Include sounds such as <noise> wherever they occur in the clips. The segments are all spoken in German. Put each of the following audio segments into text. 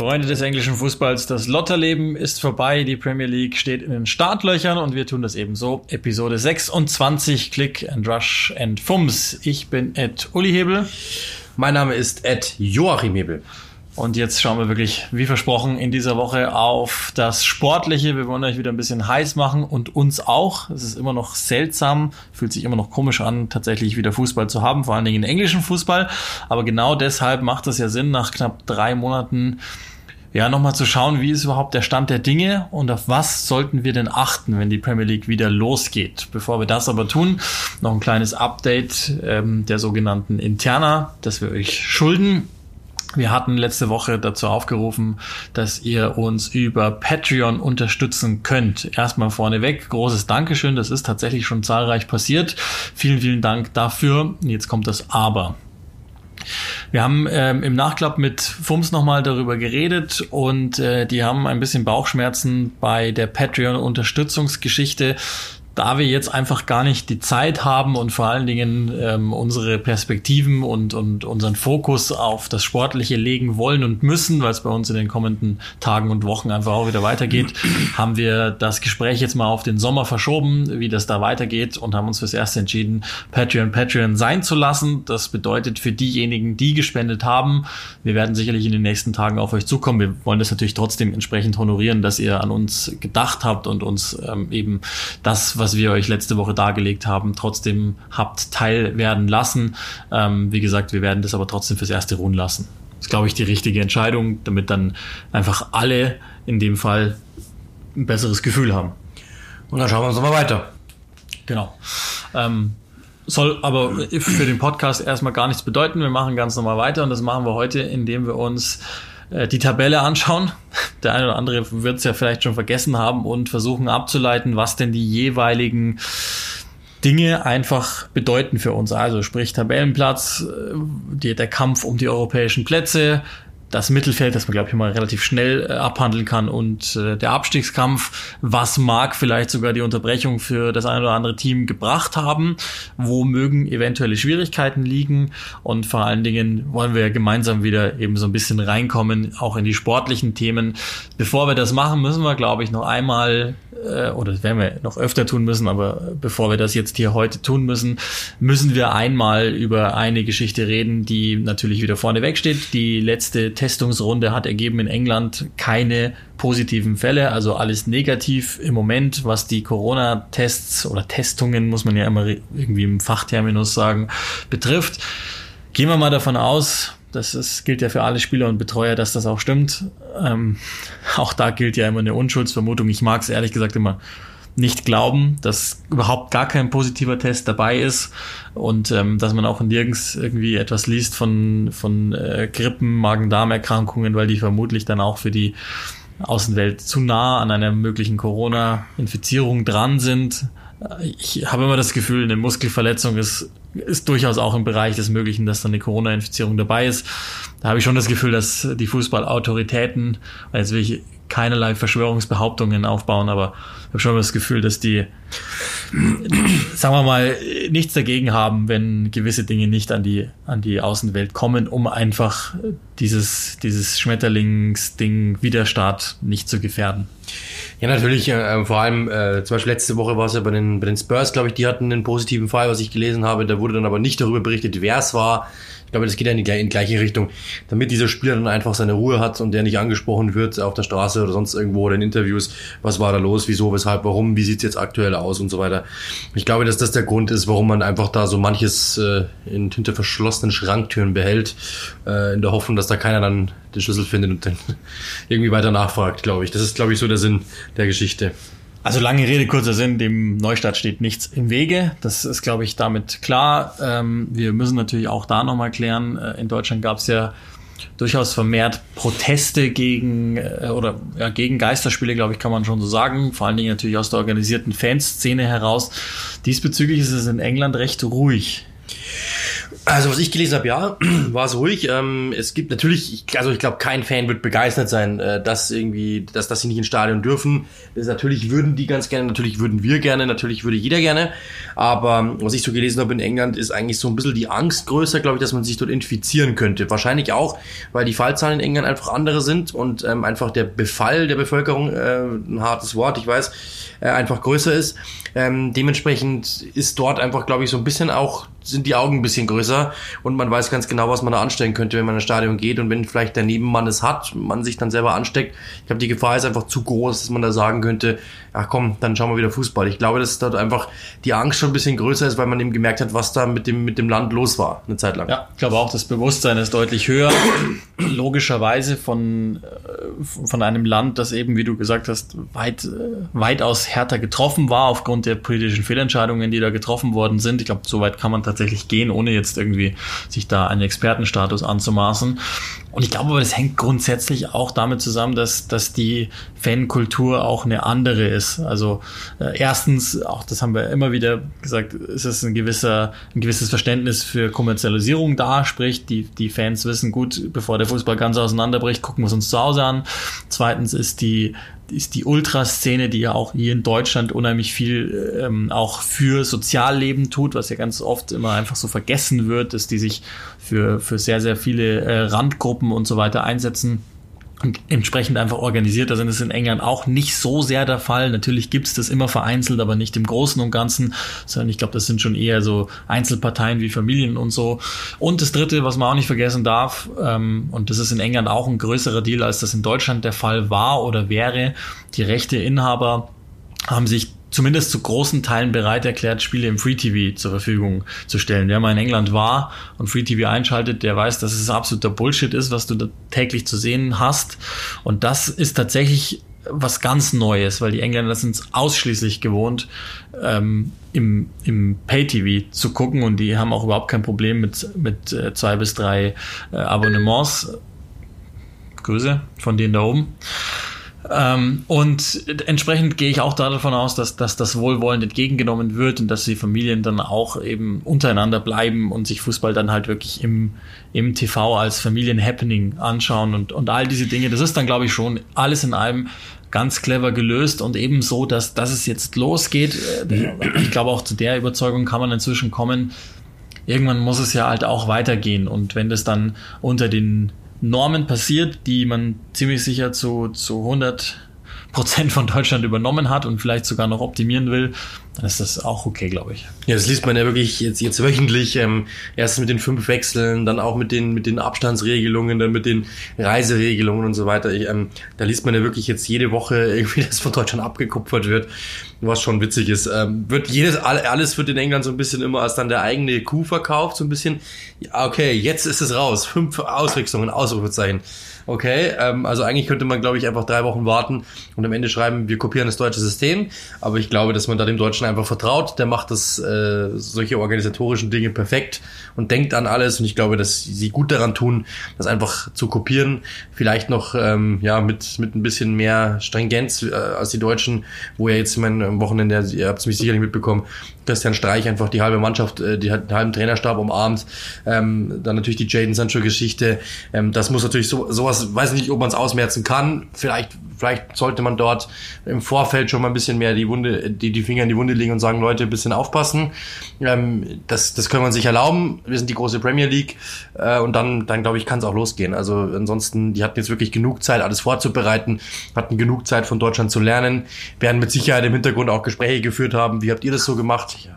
Freunde des englischen Fußballs, das Lotterleben ist vorbei, die Premier League steht in den Startlöchern und wir tun das ebenso. Episode 26, Click and Rush and Fums. Ich bin Ed Uli Hebel. Mein Name ist Ed Joachim Hebel. Und jetzt schauen wir wirklich, wie versprochen, in dieser Woche auf das Sportliche. Wir wollen euch wieder ein bisschen heiß machen und uns auch. Es ist immer noch seltsam, fühlt sich immer noch komisch an, tatsächlich wieder Fußball zu haben, vor allen Dingen englischen Fußball. Aber genau deshalb macht es ja Sinn, nach knapp drei Monaten ja, nochmal zu schauen, wie ist überhaupt der Stand der Dinge und auf was sollten wir denn achten, wenn die Premier League wieder losgeht. Bevor wir das aber tun, noch ein kleines Update ähm, der sogenannten Interna, das wir euch schulden. Wir hatten letzte Woche dazu aufgerufen, dass ihr uns über Patreon unterstützen könnt. Erstmal vorneweg, großes Dankeschön, das ist tatsächlich schon zahlreich passiert. Vielen, vielen Dank dafür. Jetzt kommt das Aber. Wir haben ähm, im Nachklapp mit FUMS nochmal darüber geredet und äh, die haben ein bisschen Bauchschmerzen bei der Patreon-Unterstützungsgeschichte da wir jetzt einfach gar nicht die Zeit haben und vor allen Dingen ähm, unsere Perspektiven und, und unseren Fokus auf das Sportliche legen wollen und müssen, weil es bei uns in den kommenden Tagen und Wochen einfach auch wieder weitergeht, <clears throat> haben wir das Gespräch jetzt mal auf den Sommer verschoben, wie das da weitergeht und haben uns fürs Erste entschieden, Patreon Patreon sein zu lassen. Das bedeutet für diejenigen, die gespendet haben, wir werden sicherlich in den nächsten Tagen auf euch zukommen. Wir wollen das natürlich trotzdem entsprechend honorieren, dass ihr an uns gedacht habt und uns ähm, eben das, was wir euch letzte Woche dargelegt haben, trotzdem habt teil werden lassen. Ähm, wie gesagt, wir werden das aber trotzdem fürs erste ruhen lassen. Das ist, glaube ich, die richtige Entscheidung, damit dann einfach alle in dem Fall ein besseres Gefühl haben. Und dann schauen wir uns mal weiter. Genau. Ähm, soll aber für den Podcast erstmal gar nichts bedeuten. Wir machen ganz normal weiter und das machen wir heute, indem wir uns äh, die Tabelle anschauen. <laughs> Der eine oder andere wird es ja vielleicht schon vergessen haben und versuchen abzuleiten, was denn die jeweiligen Dinge einfach bedeuten für uns. Also sprich Tabellenplatz, äh, die, der Kampf um die europäischen Plätze, das Mittelfeld, das man, glaube ich, mal relativ schnell äh, abhandeln kann und äh, der Abstiegskampf, was mag vielleicht sogar die Unterbrechung für das eine oder andere Team gebracht haben, wo mögen eventuelle Schwierigkeiten liegen und vor allen Dingen wollen wir gemeinsam wieder eben so ein bisschen reinkommen, auch in die sportlichen Themen. Bevor wir das machen, müssen wir, glaube ich, noch einmal äh, oder das werden wir noch öfter tun müssen, aber bevor wir das jetzt hier heute tun müssen, müssen wir einmal über eine Geschichte reden, die natürlich wieder vorne weg steht. Die letzte Testungsrunde hat ergeben in England keine positiven Fälle, also alles negativ im Moment, was die Corona-Tests oder Testungen, muss man ja immer irgendwie im Fachterminus sagen, betrifft. Gehen wir mal davon aus, das ist, gilt ja für alle Spieler und Betreuer, dass das auch stimmt. Ähm, <laughs> auch da gilt ja immer eine Unschuldsvermutung. Ich mag es ehrlich gesagt immer nicht glauben, dass überhaupt gar kein positiver Test dabei ist und ähm, dass man auch nirgends irgendwie etwas liest von, von äh, Grippen, Magen-Darm-Erkrankungen, weil die vermutlich dann auch für die Außenwelt zu nah an einer möglichen Corona-Infizierung dran sind. Ich habe immer das Gefühl, eine Muskelverletzung ist ist durchaus auch im Bereich des Möglichen, dass dann eine Corona-Infizierung dabei ist. Da habe ich schon das Gefühl, dass die Fußballautoritäten, jetzt will ich keinerlei Verschwörungsbehauptungen aufbauen, aber ich habe schon das Gefühl, dass die, sagen wir mal, nichts dagegen haben, wenn gewisse Dinge nicht an die, an die Außenwelt kommen, um einfach dieses, dieses Schmetterlingsding Widerstart nicht zu gefährden. Ja, natürlich, äh, vor allem, äh, zum Beispiel letzte Woche war es ja bei den, bei den Spurs, glaube ich, die hatten einen positiven Fall, was ich gelesen habe. Da wurde dann aber nicht darüber berichtet, wer es war. Ich glaube, das geht ja in die, gleiche Richtung, damit dieser Spieler dann einfach seine Ruhe hat und der nicht angesprochen wird auf der Straße oder sonst irgendwo oder in Interviews, was war da los, wieso, weshalb, warum, wie sieht's jetzt aktuell aus und so weiter. Ich glaube, dass das der Grund ist, warum man einfach da so manches äh, in, hinter verschlossenen Schranktüren behält, äh, in der Hoffnung, dass da keiner dann den Schlüssel findet und dann <laughs> irgendwie weiter nachfragt, glaube ich. Das ist, glaube ich, so der Sinn der Geschichte. Also lange Rede, kurzer Sinn, dem Neustart steht nichts im Wege. Das ist, glaube ich, damit klar. Ähm, wir müssen natürlich auch da nochmal klären. Äh, in Deutschland gab es ja durchaus vermehrt Proteste gegen äh, oder ja, gegen Geisterspiele, glaube ich, kann man schon so sagen. Vor allen Dingen natürlich aus der organisierten Fanszene heraus. Diesbezüglich ist es in England recht ruhig. Also was ich gelesen habe, ja, <clears throat> war es ruhig. Ähm, es gibt natürlich, also ich glaube, kein Fan wird begeistert sein, äh, dass irgendwie, dass, dass sie nicht ins Stadion dürfen. Das natürlich würden die ganz gerne, natürlich würden wir gerne, natürlich würde jeder gerne. Aber was ich so gelesen habe in England, ist eigentlich so ein bisschen die Angst größer, glaube ich, dass man sich dort infizieren könnte. Wahrscheinlich auch, weil die Fallzahlen in England einfach andere sind und ähm, einfach der Befall der Bevölkerung, äh, ein hartes Wort, ich weiß, äh, einfach größer ist. Ähm, dementsprechend ist dort einfach, glaube ich, so ein bisschen auch, sind die Augen ein bisschen größer und man weiß ganz genau, was man da anstellen könnte, wenn man ins Stadion geht und wenn vielleicht der Nebenmann es hat, man sich dann selber ansteckt. Ich glaube, die Gefahr ist einfach zu groß, dass man da sagen könnte, ach komm, dann schauen wir wieder Fußball. Ich glaube, dass dort einfach die Angst schon ein bisschen größer ist, weil man eben gemerkt hat, was da mit dem, mit dem Land los war, eine Zeit lang. Ja, ich glaube auch, das Bewusstsein ist deutlich höher. <clears throat> Logischerweise von, äh, von einem Land, das eben, wie du gesagt hast, weit, äh, weitaus härter getroffen war aufgrund der politischen Fehlentscheidungen, die da getroffen worden sind. Ich glaube, so weit kann man tatsächlich gehen, ohne jetzt irgendwie sich da einen Expertenstatus anzumaßen. Und ich glaube das hängt grundsätzlich auch damit zusammen, dass, dass die Fankultur auch eine andere ist. Also äh, erstens, auch das haben wir immer wieder gesagt, ist es ein gewisser, ein gewisses Verständnis für Kommerzialisierung da, sprich, die, die Fans wissen gut, bevor der Fußball ganz auseinanderbricht, gucken wir es uns zu Hause an. Zweitens ist die, ist die Ultraszene, die ja auch hier in Deutschland unheimlich viel ähm, auch für Sozialleben tut, was ja ganz oft immer einfach so vergessen wird, dass die sich für, für sehr, sehr viele äh, Randgruppen und so weiter einsetzen und entsprechend einfach organisierter sind. Das ist in England auch nicht so sehr der Fall. Natürlich gibt's das immer vereinzelt, aber nicht im Großen und Ganzen, sondern ich glaube, das sind schon eher so Einzelparteien wie Familien und so. Und das Dritte, was man auch nicht vergessen darf, ähm, und das ist in England auch ein größerer Deal, als das in Deutschland der Fall war oder wäre, die Rechteinhaber haben sich zumindest zu großen Teilen bereit erklärt, Spiele im Free TV zur Verfügung zu stellen. Wer mal in England war und Free TV einschaltet, der weiß, dass es absoluter Bullshit ist, was du da täglich zu sehen hast. Und das ist tatsächlich was ganz Neues, weil die Engländer sind es ausschließlich gewohnt, ähm, im, im Pay-TV zu gucken und die haben auch überhaupt kein Problem mit, mit äh, zwei bis drei äh, Abonnements. Grüße von denen da oben. Ähm, und entsprechend gehe ich auch davon aus, dass, dass das wohlwollend entgegengenommen wird und dass die Familien dann auch eben untereinander bleiben und sich Fußball dann halt wirklich im, im TV als Familienhappening anschauen und, und all diese Dinge. Das ist dann, glaube ich, schon alles in allem ganz clever gelöst und eben so, dass, dass es jetzt losgeht. Ich glaube, auch zu der Überzeugung kann man inzwischen kommen. Irgendwann muss es ja halt auch weitergehen und wenn das dann unter den Normen passiert, die man ziemlich sicher zu, zu 100 Prozent von Deutschland übernommen hat und vielleicht sogar noch optimieren will, dann ist das auch okay, glaube ich. Ja, das liest man ja wirklich jetzt, jetzt wöchentlich. Ähm, erst mit den fünf Wechseln, dann auch mit den, mit den Abstandsregelungen, dann mit den Reiseregelungen und so weiter. Ich, ähm, da liest man ja wirklich jetzt jede Woche <laughs> irgendwie, dass von Deutschland abgekupfert wird, was schon witzig ist. Ähm, wird jedes, alles wird in England so ein bisschen immer als dann der eigene Kuh verkauft, so ein bisschen. Okay, jetzt ist es raus. Fünf Auswechslungen, Ausrufezeichen. Okay, ähm, also eigentlich könnte man, glaube ich, einfach drei Wochen warten und am Ende schreiben, wir kopieren das deutsche System. Aber ich glaube, dass man da dem Deutschen einfach vertraut. Der macht das äh, solche organisatorischen Dinge perfekt und denkt an alles. Und ich glaube, dass sie gut daran tun, das einfach zu kopieren. Vielleicht noch ähm, ja mit mit ein bisschen mehr Stringenz äh, als die Deutschen, wo ja jetzt mein am Wochenende, ihr habt es mich sicherlich mitbekommen, Christian Streich einfach die halbe Mannschaft, äh, die, den halben Trainerstab umarmt. Ähm, dann natürlich die Jaden Sancho-Geschichte. Ähm, das muss natürlich so sowas, weiß nicht, ob man es ausmerzen kann. Vielleicht vielleicht sollte man dort im Vorfeld schon mal ein bisschen mehr die Wunde, die, die Finger in die Wunde legen und sagen, Leute, ein bisschen aufpassen. Ähm, das, das können wir uns sich erlauben. Wir sind die große Premier League äh, und dann, dann glaube ich, kann es auch losgehen. Also ansonsten, die hatten jetzt wirklich genug Zeit, alles vorzubereiten, hatten genug Zeit von Deutschland zu lernen, werden mit Sicherheit im Hintergrund auch Gespräche geführt haben. Wie habt ihr das so gemacht?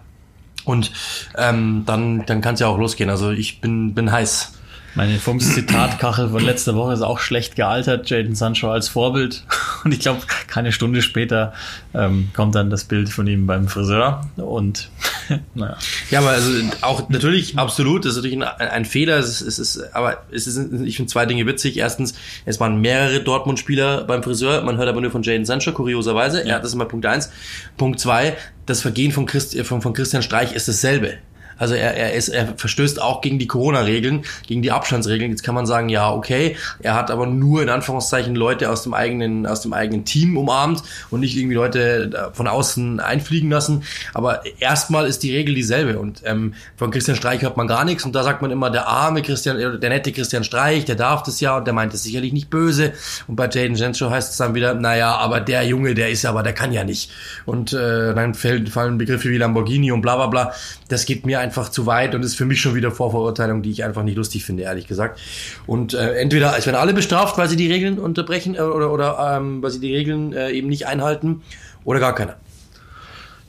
Und ähm, dann, dann kann es ja auch losgehen. Also ich bin, bin heiß. Meine Fums-Zitatkachel von letzter Woche ist auch schlecht gealtert. Jaden Sancho als Vorbild. <laughs> Und ich glaube, keine Stunde später ähm, kommt dann das Bild von ihm beim Friseur. Und <laughs> naja. Ja, aber also auch natürlich absolut, das ist natürlich ein, ein Fehler. Es ist, es ist, aber es ist, ich finde zwei Dinge witzig. Erstens, es waren mehrere Dortmund-Spieler beim Friseur. Man hört aber nur von Jaden Sancho, kurioserweise. Ja, das ist mal Punkt eins. Punkt zwei, das Vergehen von, Christ, von, von Christian Streich ist dasselbe. Also er, er, ist, er verstößt auch gegen die Corona-Regeln, gegen die Abstandsregeln. Jetzt kann man sagen, ja, okay, er hat aber nur in Anführungszeichen Leute aus dem eigenen, aus dem eigenen Team umarmt und nicht irgendwie Leute von außen einfliegen lassen. Aber erstmal ist die Regel dieselbe. Und ähm, von Christian Streich hört man gar nichts. Und da sagt man immer, der arme Christian, der nette Christian Streich, der darf das ja und der meint es sicherlich nicht böse. Und bei Jaden Genschow heißt es dann wieder, naja, aber der Junge, der ist ja, aber der kann ja nicht. Und äh, dann fallen Begriffe wie Lamborghini und bla bla bla. Das geht mir einfach zu weit und ist für mich schon wieder Vorverurteilung, die ich einfach nicht lustig finde, ehrlich gesagt. Und äh, entweder es werden alle bestraft, weil sie die Regeln unterbrechen äh, oder, oder ähm, weil sie die Regeln äh, eben nicht einhalten, oder gar keiner.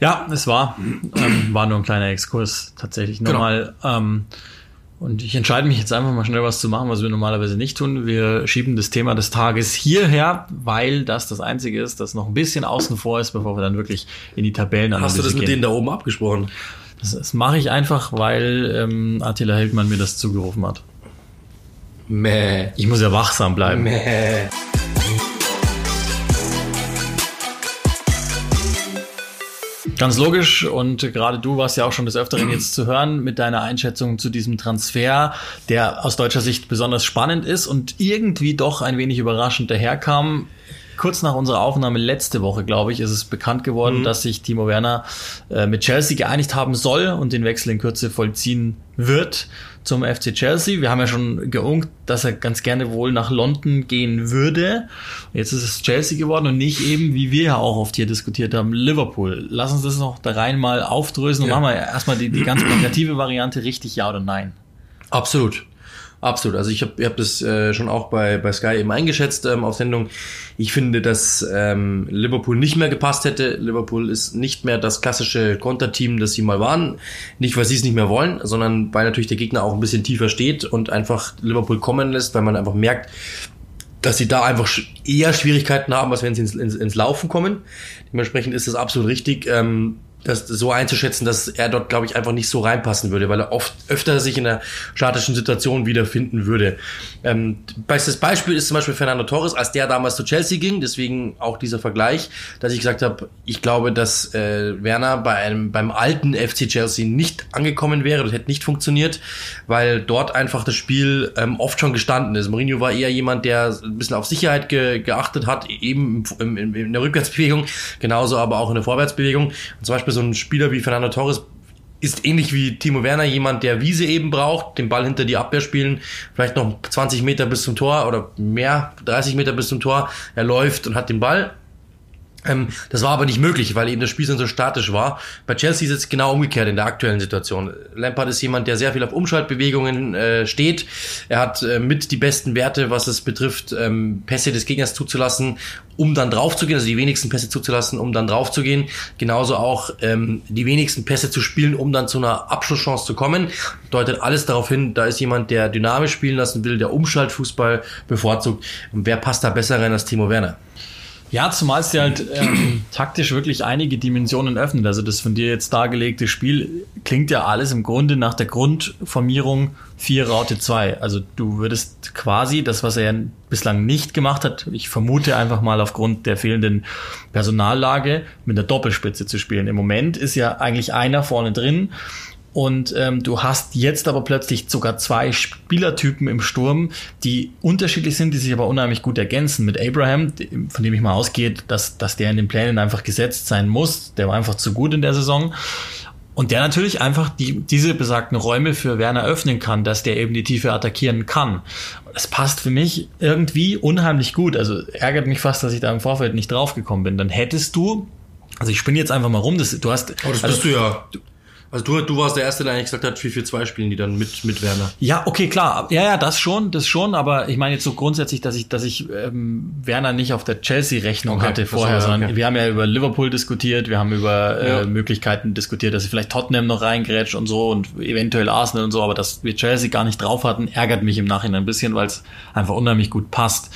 Ja, es war, ähm, war nur ein kleiner Exkurs tatsächlich. Nochmal, genau. ähm, und ich entscheide mich jetzt einfach mal schnell was zu machen, was wir normalerweise nicht tun. Wir schieben das Thema des Tages hierher, weil das das Einzige ist, das noch ein bisschen außen vor ist, bevor wir dann wirklich in die Tabellen Hast du das mit gehen. denen da oben abgesprochen? Das, das mache ich einfach, weil ähm, Attila Heldmann mir das zugerufen hat. Mäh. Ich muss ja wachsam bleiben. Mäh. Ganz logisch und gerade du warst ja auch schon des Öfteren jetzt zu hören mit deiner Einschätzung zu diesem Transfer, der aus deutscher Sicht besonders spannend ist und irgendwie doch ein wenig überraschend daherkam. Kurz nach unserer Aufnahme letzte Woche, glaube ich, ist es bekannt geworden, mhm. dass sich Timo Werner äh, mit Chelsea geeinigt haben soll und den Wechsel in Kürze vollziehen wird zum FC Chelsea. Wir haben ja schon geungt, dass er ganz gerne wohl nach London gehen würde. Jetzt ist es Chelsea geworden und nicht eben, wie wir ja auch oft hier diskutiert haben, Liverpool. Lass uns das noch da rein mal aufdröseln ja. und machen wir erstmal die, die ganz plakative Variante richtig, ja oder nein. Absolut. Absolut. Also ich habe ich hab das äh, schon auch bei, bei Sky eben eingeschätzt ähm, auf Sendung. Ich finde, dass ähm, Liverpool nicht mehr gepasst hätte. Liverpool ist nicht mehr das klassische Konterteam, das sie mal waren. Nicht, weil sie es nicht mehr wollen, sondern weil natürlich der Gegner auch ein bisschen tiefer steht und einfach Liverpool kommen lässt, weil man einfach merkt, dass sie da einfach eher Schwierigkeiten haben, als wenn sie ins, ins, ins Laufen kommen. Dementsprechend ist es absolut richtig. Ähm, das so einzuschätzen, dass er dort, glaube ich, einfach nicht so reinpassen würde, weil er oft öfter sich in einer statischen Situation wiederfinden würde. Ähm, bestes Beispiel ist zum Beispiel Fernando Torres, als der damals zu Chelsea ging, deswegen auch dieser Vergleich, dass ich gesagt habe, ich glaube, dass äh, Werner bei einem beim alten FC Chelsea nicht angekommen wäre, das hätte nicht funktioniert, weil dort einfach das Spiel ähm, oft schon gestanden ist. Mourinho war eher jemand, der ein bisschen auf Sicherheit ge geachtet hat, eben im, im, in der Rückwärtsbewegung, genauso aber auch in der Vorwärtsbewegung. Und zum Beispiel so ein Spieler wie Fernando Torres ist ähnlich wie Timo Werner jemand, der Wiese eben braucht, den Ball hinter die Abwehr spielen, vielleicht noch 20 Meter bis zum Tor oder mehr, 30 Meter bis zum Tor. Er läuft und hat den Ball. Ähm, das war aber nicht möglich, weil eben das Spiel so statisch war. Bei Chelsea ist es genau umgekehrt in der aktuellen Situation. Lampard ist jemand, der sehr viel auf Umschaltbewegungen äh, steht. Er hat äh, mit die besten Werte, was es betrifft, ähm, Pässe des Gegners zuzulassen um dann drauf zu gehen, also die wenigsten Pässe zuzulassen, um dann drauf zu gehen. Genauso auch ähm, die wenigsten Pässe zu spielen, um dann zu einer Abschlusschance zu kommen. Deutet alles darauf hin, da ist jemand, der dynamisch spielen lassen will, der Umschaltfußball bevorzugt. Und wer passt da besser rein als Timo Werner? Ja, zumal es ja halt ähm, taktisch wirklich einige Dimensionen öffnet. Also das von dir jetzt dargelegte Spiel klingt ja alles im Grunde nach der Grundformierung 4 Raute 2. Also du würdest quasi das, was er ja bislang nicht gemacht hat, ich vermute einfach mal aufgrund der fehlenden Personallage, mit der Doppelspitze zu spielen. Im Moment ist ja eigentlich einer vorne drin und ähm, du hast jetzt aber plötzlich sogar zwei Spielertypen im Sturm, die unterschiedlich sind, die sich aber unheimlich gut ergänzen. Mit Abraham, von dem ich mal ausgehe, dass, dass der in den Plänen einfach gesetzt sein muss. Der war einfach zu gut in der Saison. Und der natürlich einfach die, diese besagten Räume für Werner öffnen kann, dass der eben die Tiefe attackieren kann. Das passt für mich irgendwie unheimlich gut. Also ärgert mich fast, dass ich da im Vorfeld nicht draufgekommen bin. Dann hättest du, also ich spinne jetzt einfach mal rum, das, du hast. Aber das also, bist du ja. Du, also du, du warst der Erste, der eigentlich gesagt hat, 4-4-2 spielen die dann mit, mit Werner. Ja, okay, klar. Ja, ja, das schon, das schon, aber ich meine jetzt so grundsätzlich, dass ich, dass ich ähm, Werner nicht auf der Chelsea-Rechnung okay, hatte vorher, sondern okay. wir haben ja über Liverpool diskutiert, wir haben über äh, ja. Möglichkeiten diskutiert, dass sie vielleicht Tottenham noch reingrätscht und so und eventuell Arsenal und so, aber dass wir Chelsea gar nicht drauf hatten, ärgert mich im Nachhinein ein bisschen, weil es einfach unheimlich gut passt.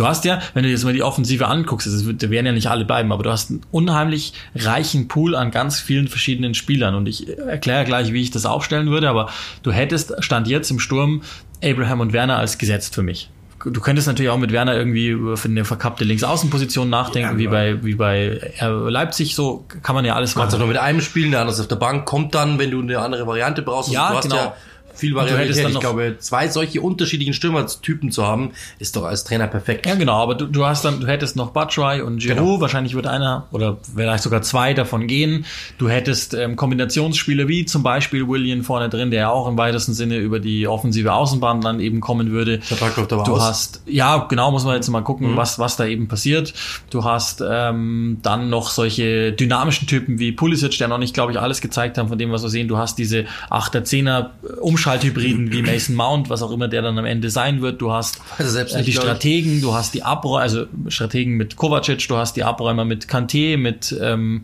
Du hast ja, wenn du jetzt mal die Offensive anguckst, es werden ja nicht alle bleiben, aber du hast einen unheimlich reichen Pool an ganz vielen verschiedenen Spielern und ich erkläre gleich, wie ich das aufstellen würde, aber du hättest Stand jetzt im Sturm Abraham und Werner als gesetzt für mich. du könntest natürlich auch mit Werner irgendwie für eine verkappte Linksaußenposition nachdenken, ja, wie bei wie bei Leipzig. So kann man ja alles machen. Kannst du nur mit einem spielen, der andere auf der Bank kommt dann, wenn du eine andere Variante brauchst. Ja, du hast genau. ja viel Variabilität. Ich glaube, zwei solche unterschiedlichen Stürmertypen zu haben, ist doch als Trainer perfekt. Ja, genau, aber du, du hast dann, du hättest noch Batshuayi und Giroud, genau. wahrscheinlich wird einer oder vielleicht sogar zwei davon gehen. Du hättest ähm, Kombinationsspiele wie zum Beispiel William vorne drin, der ja auch im weitesten Sinne über die offensive Außenbahn dann eben kommen würde. Vertrag läuft aber du aus. hast, ja, genau, muss man jetzt mal gucken, mhm. was, was da eben passiert. Du hast ähm, dann noch solche dynamischen Typen wie Pulisic, der noch nicht, glaube ich, alles gezeigt haben von dem, was wir sehen. Du hast diese 8er, 10er Umschaltung Schalthybriden wie <laughs> Mason Mount, was auch immer der dann am Ende sein wird. Du hast also selbst äh, die Strategen, du hast die Abräumer, also Strategen mit Kovacic, du hast die Abräumer mit Kanté, mit ähm,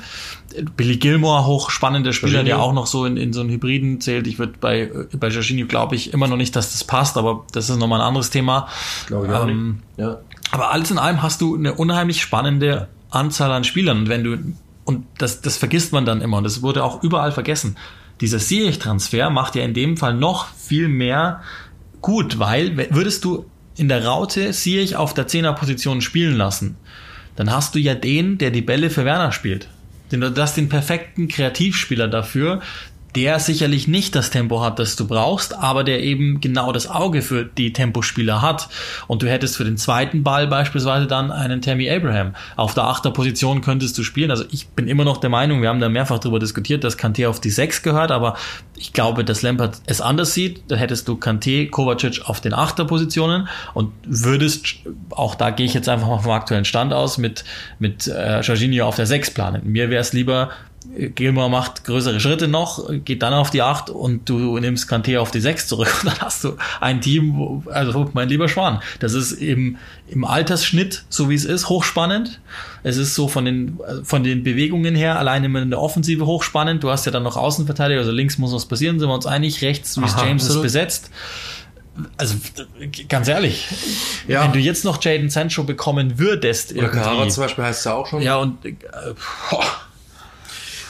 Billy Gilmore, hochspannender Spieler, Jorginho. der auch noch so in, in so einen Hybriden zählt. Ich würde bei, bei Jorginho glaube ich immer noch nicht, dass das passt, aber das ist nochmal ein anderes Thema. Glaube ich auch ähm, nicht. Ja. Aber alles in allem hast du eine unheimlich spannende Anzahl an Spielern. Und wenn du, und das, das vergisst man dann immer, und das wurde auch überall vergessen dieser Ziyech-Transfer macht ja in dem Fall noch viel mehr gut, weil würdest du in der Raute Ziyech auf der Zehnerposition spielen lassen, dann hast du ja den, der die Bälle für Werner spielt. Du hast den perfekten Kreativspieler dafür, der sicherlich nicht das Tempo hat, das du brauchst, aber der eben genau das Auge für die Tempospieler hat. Und du hättest für den zweiten Ball beispielsweise dann einen Tammy Abraham. Auf der Achterposition könntest du spielen. Also ich bin immer noch der Meinung, wir haben da mehrfach darüber diskutiert, dass Kanté auf die Sechs gehört, aber ich glaube, dass Lampard es anders sieht. Da hättest du Kanté, Kovacic auf den Achterpositionen und würdest, auch da gehe ich jetzt einfach mal vom aktuellen Stand aus, mit, mit äh, Jorginho auf der Sechs planen. Mir wäre es lieber, Gilmore macht größere Schritte noch, geht dann auf die 8 und du nimmst Kanté auf die 6 zurück <laughs> und dann hast du ein Team, wo, also mein lieber Schwan, das ist im, im Altersschnitt, so wie es ist, hochspannend. Es ist so von den, von den Bewegungen her, alleine in der Offensive hochspannend. Du hast ja dann noch Außenverteidiger, also links muss was passieren, sind wir uns einig, rechts, wie James ist besetzt. Also ganz ehrlich, ja. wenn du jetzt noch Jaden Sancho bekommen würdest, oder Kahara zum Beispiel heißt es ja auch schon. Ja und äh, boah,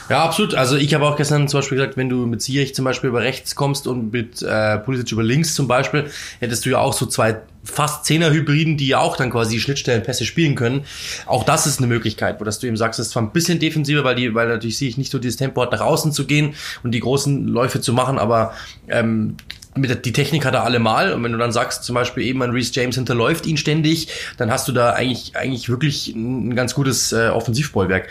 ja, absolut. Also ich habe auch gestern zum Beispiel gesagt, wenn du mit Ziyech zum Beispiel über rechts kommst und mit äh, Pulisic über links zum Beispiel, hättest du ja auch so zwei fast Zehner-Hybriden, die ja auch dann quasi Schnittstellenpässe spielen können. Auch das ist eine Möglichkeit, wo dass du eben sagst, es ist zwar ein bisschen defensiver, weil die, weil natürlich Ziyech nicht so dieses Tempo hat, nach außen zu gehen und die großen Läufe zu machen, aber ähm, mit der, die Technik hat er allemal. Und wenn du dann sagst, zum Beispiel eben ein Reese James hinterläuft ihn ständig, dann hast du da eigentlich, eigentlich wirklich ein ganz gutes äh, Offensivbollwerk.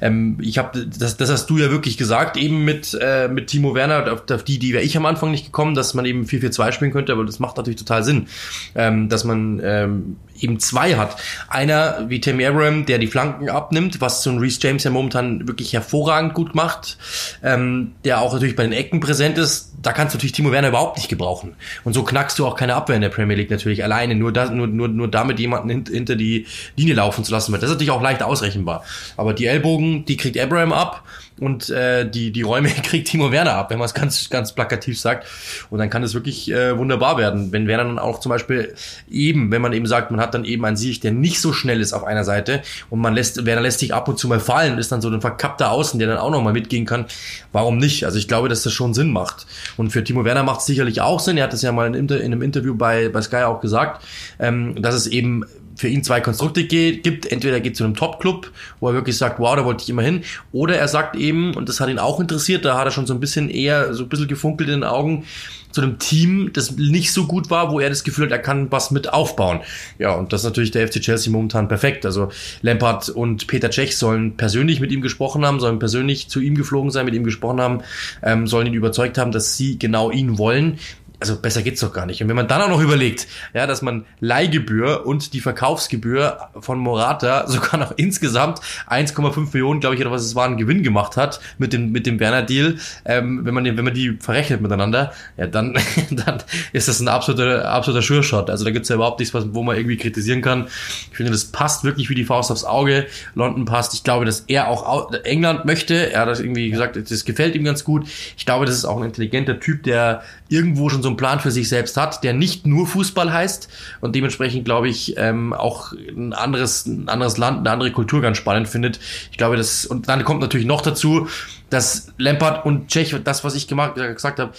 Ähm, ich habe, das, das hast du ja wirklich gesagt, eben mit, äh, mit Timo Werner, auf, auf die, die wäre ich am Anfang nicht gekommen, dass man eben 4-4-2 spielen könnte, aber das macht natürlich total Sinn, ähm, dass man ähm, eben zwei hat. Einer wie Tammy Abraham, der die Flanken abnimmt, was so ein Reese James ja momentan wirklich hervorragend gut macht, ähm, der auch natürlich bei den Ecken präsent ist. Da kannst du natürlich Timo Werner überhaupt nicht gebrauchen. Und so knackst du auch keine Abwehr in der Premier League natürlich alleine, nur, da, nur, nur, nur damit jemanden hint, hinter die Linie laufen zu lassen. Weil das ist natürlich auch leicht ausrechenbar. Aber die Ellbogen, die kriegt Abraham ab und äh, die, die Räume <laughs> kriegt Timo Werner ab, wenn man es ganz, ganz plakativ sagt. Und dann kann es wirklich äh, wunderbar werden. Wenn Werner dann auch zum Beispiel eben, wenn man eben sagt, man hat dann eben einen Sieg, der nicht so schnell ist auf einer Seite und man lässt, Werner lässt sich ab und zu mal fallen, ist dann so ein verkappter Außen, der dann auch nochmal mitgehen kann. Warum nicht? Also ich glaube, dass das schon Sinn macht. Und für Timo Werner macht es sicherlich auch Sinn. Er hat das ja mal in, in einem Interview bei, bei Sky auch gesagt, ähm, dass es eben für ihn zwei Konstrukte gibt. Entweder er geht zu einem Top-Club, wo er wirklich sagt, wow, da wollte ich immer hin. Oder er sagt eben, und das hat ihn auch interessiert, da hat er schon so ein bisschen eher, so ein bisschen gefunkelt in den Augen, zu einem Team, das nicht so gut war, wo er das Gefühl hat, er kann was mit aufbauen. Ja, und das ist natürlich der FC Chelsea momentan perfekt. Also Lampard und Peter Cech sollen persönlich mit ihm gesprochen haben, sollen persönlich zu ihm geflogen sein, mit ihm gesprochen haben, ähm, sollen ihn überzeugt haben, dass sie genau ihn wollen also besser geht's doch gar nicht. Und wenn man dann auch noch überlegt, ja, dass man Leihgebühr und die Verkaufsgebühr von Morata sogar noch insgesamt 1,5 Millionen, glaube ich, oder was es war, einen Gewinn gemacht hat mit dem mit dem Werner Deal, ähm, wenn man den, wenn man die verrechnet miteinander, ja, dann <laughs> dann ist das ein absoluter absoluter Sure-Shot. Also da gibt's ja überhaupt nichts, was wo man irgendwie kritisieren kann. Ich finde, das passt wirklich wie die Faust aufs Auge. London passt. Ich glaube, dass er auch England möchte. Er hat das irgendwie gesagt, das gefällt ihm ganz gut. Ich glaube, das ist auch ein intelligenter Typ, der irgendwo schon so einen Plan für sich selbst hat, der nicht nur Fußball heißt und dementsprechend glaube ich ähm, auch ein anderes, ein anderes Land, eine andere Kultur ganz spannend findet. Ich glaube, das und dann kommt natürlich noch dazu, dass Lampard und Tschech, das was ich gemacht, gesagt habe,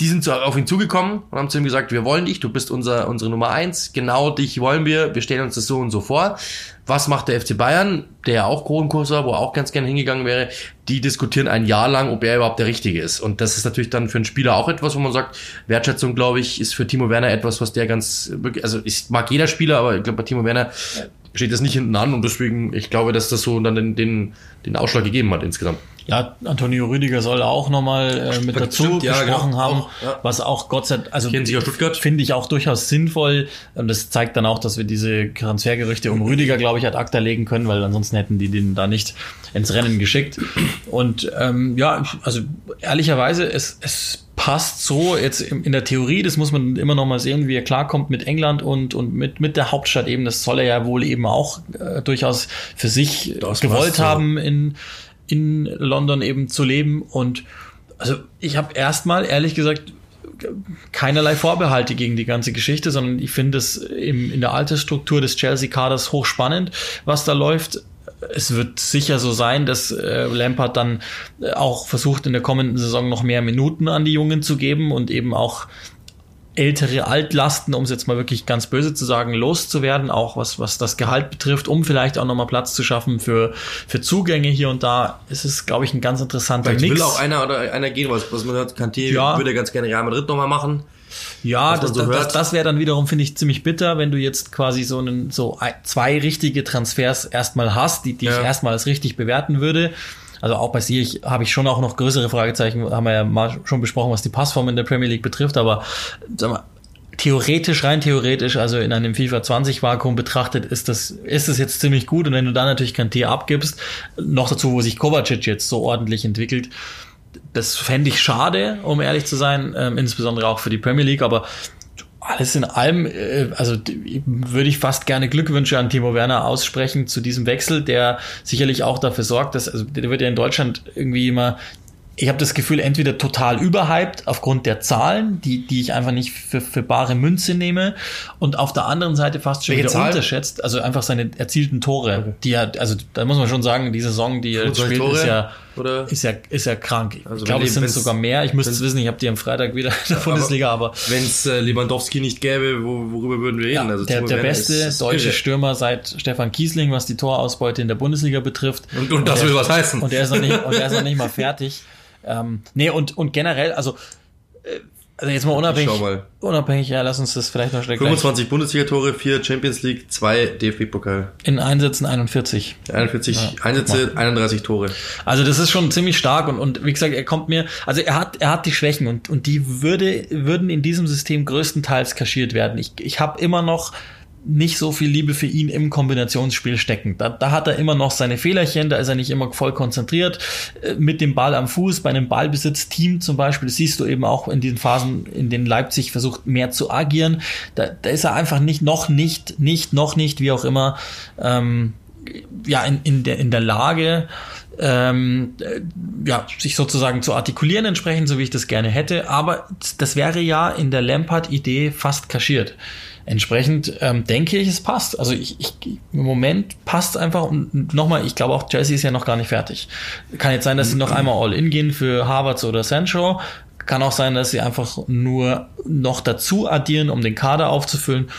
die sind so auf ihn zugekommen und haben zu ihm gesagt, wir wollen dich, du bist unser, unsere Nummer eins, genau dich wollen wir, wir stellen uns das so und so vor. Was macht der FC Bayern, der ja auch Kronkurs war, wo er auch ganz gerne hingegangen wäre? Die diskutieren ein Jahr lang, ob er überhaupt der Richtige ist. Und das ist natürlich dann für einen Spieler auch etwas, wo man sagt, Wertschätzung, glaube ich, ist für Timo Werner etwas, was der ganz, also ich mag jeder Spieler, aber ich glaube, bei Timo Werner steht das nicht hinten an und deswegen, ich glaube, dass das so dann den, den, den Ausschlag gegeben hat insgesamt. Ja, Antonio Rüdiger soll auch nochmal äh, mit dazu ja, gesprochen genau. haben, auch, ja. was auch Gott sei Dank, also finde ich auch durchaus sinnvoll. Und das zeigt dann auch, dass wir diese Transfergerüchte um Rüdiger, glaube ich, ad acta legen können, weil ansonsten hätten die den da nicht ins Rennen geschickt. Und ähm, ja, also ehrlicherweise, es, es passt so jetzt in der Theorie, das muss man immer noch mal sehen, wie er klarkommt mit England und, und mit, mit der Hauptstadt eben. Das soll er ja wohl eben auch äh, durchaus für sich das gewollt haben in in London eben zu leben. Und also ich habe erstmal, ehrlich gesagt, keinerlei Vorbehalte gegen die ganze Geschichte, sondern ich finde es in der Altersstruktur des Chelsea-Kaders hochspannend, was da läuft. Es wird sicher so sein, dass äh, Lampard dann auch versucht, in der kommenden Saison noch mehr Minuten an die Jungen zu geben und eben auch ältere Altlasten, um es jetzt mal wirklich ganz böse zu sagen, loszuwerden, auch was, was das Gehalt betrifft, um vielleicht auch nochmal Platz zu schaffen für, für Zugänge hier und da. ist Es glaube ich, ein ganz interessanter vielleicht Mix. will auch einer oder einer gehen, was, was man hört, Kanté ja. würde ganz gerne Real Madrid nochmal machen. Ja, das, so das, das wäre dann wiederum, finde ich, ziemlich bitter, wenn du jetzt quasi so einen, so zwei richtige Transfers erstmal hast, die, die ja. ich erstmal als richtig bewerten würde. Also auch bei Ziyech habe ich schon auch noch größere Fragezeichen, haben wir ja mal schon besprochen, was die Passform in der Premier League betrifft, aber sag mal, theoretisch, rein theoretisch, also in einem FIFA 20 Vakuum betrachtet, ist das, ist das jetzt ziemlich gut. Und wenn du dann natürlich kein T abgibst, noch dazu, wo sich Kovacic jetzt so ordentlich entwickelt, das fände ich schade, um ehrlich zu sein, ähm, insbesondere auch für die Premier League, aber alles in allem, äh, also würde ich fast gerne Glückwünsche an Timo Werner aussprechen zu diesem Wechsel, der sicherlich auch dafür sorgt, dass, also der wird ja in Deutschland irgendwie immer ich habe das Gefühl, entweder total überhyped aufgrund der Zahlen, die, die ich einfach nicht für, für bare Münze nehme, und auf der anderen Seite fast schon Welche wieder Zahlen? unterschätzt, also einfach seine erzielten Tore, okay. die er, also da muss man schon sagen, die Saison, die er spielt, Tore? ist ja, Oder? ist ja, ist ja krank. Also ich glaube, es sind sogar mehr. Ich müsste es wissen, ich habe die am Freitag wieder in der Bundesliga, aber. Wenn es äh, Lewandowski nicht gäbe, wo, worüber würden wir reden? Ja, also der, der beste deutsche irre. Stürmer seit Stefan Kiesling, was die Torausbeute in der Bundesliga betrifft. Und, und, und das will was heißen. Und er ist noch nicht, und er ist noch nicht mal fertig. Ähm, nee, und, und generell, also, äh, also jetzt mal unabhängig, mal. unabhängig, ja, lass uns das vielleicht noch schnell 25 Bundesliga-Tore, 4 Champions League, 2 DFB-Pokal. In Einsätzen 41. 41 ja. Einsätze, 31 Tore. Also das ist schon ziemlich stark und, und wie gesagt, er kommt mir, also er hat, er hat die Schwächen und, und die würde, würden in diesem System größtenteils kaschiert werden. Ich, ich habe immer noch nicht so viel Liebe für ihn im Kombinationsspiel stecken. Da, da hat er immer noch seine Fehlerchen, da ist er nicht immer voll konzentriert. Äh, mit dem Ball am Fuß, bei einem Ballbesitzteam zum Beispiel, das siehst du eben auch in diesen Phasen, in denen Leipzig versucht, mehr zu agieren. Da, da ist er einfach nicht, noch nicht, nicht, noch nicht, wie auch immer, ähm, ja, in, in, der, in der Lage, ähm, äh, ja, sich sozusagen zu artikulieren entsprechend, so wie ich das gerne hätte. Aber das wäre ja in der Lampard-Idee fast kaschiert. Entsprechend ähm, denke ich, es passt. Also ich, ich, im Moment passt einfach und nochmal, ich glaube auch Chelsea ist ja noch gar nicht fertig. Kann jetzt sein, dass sie noch einmal all in gehen für Harvards oder Sancho. Kann auch sein, dass sie einfach nur noch dazu addieren, um den Kader aufzufüllen.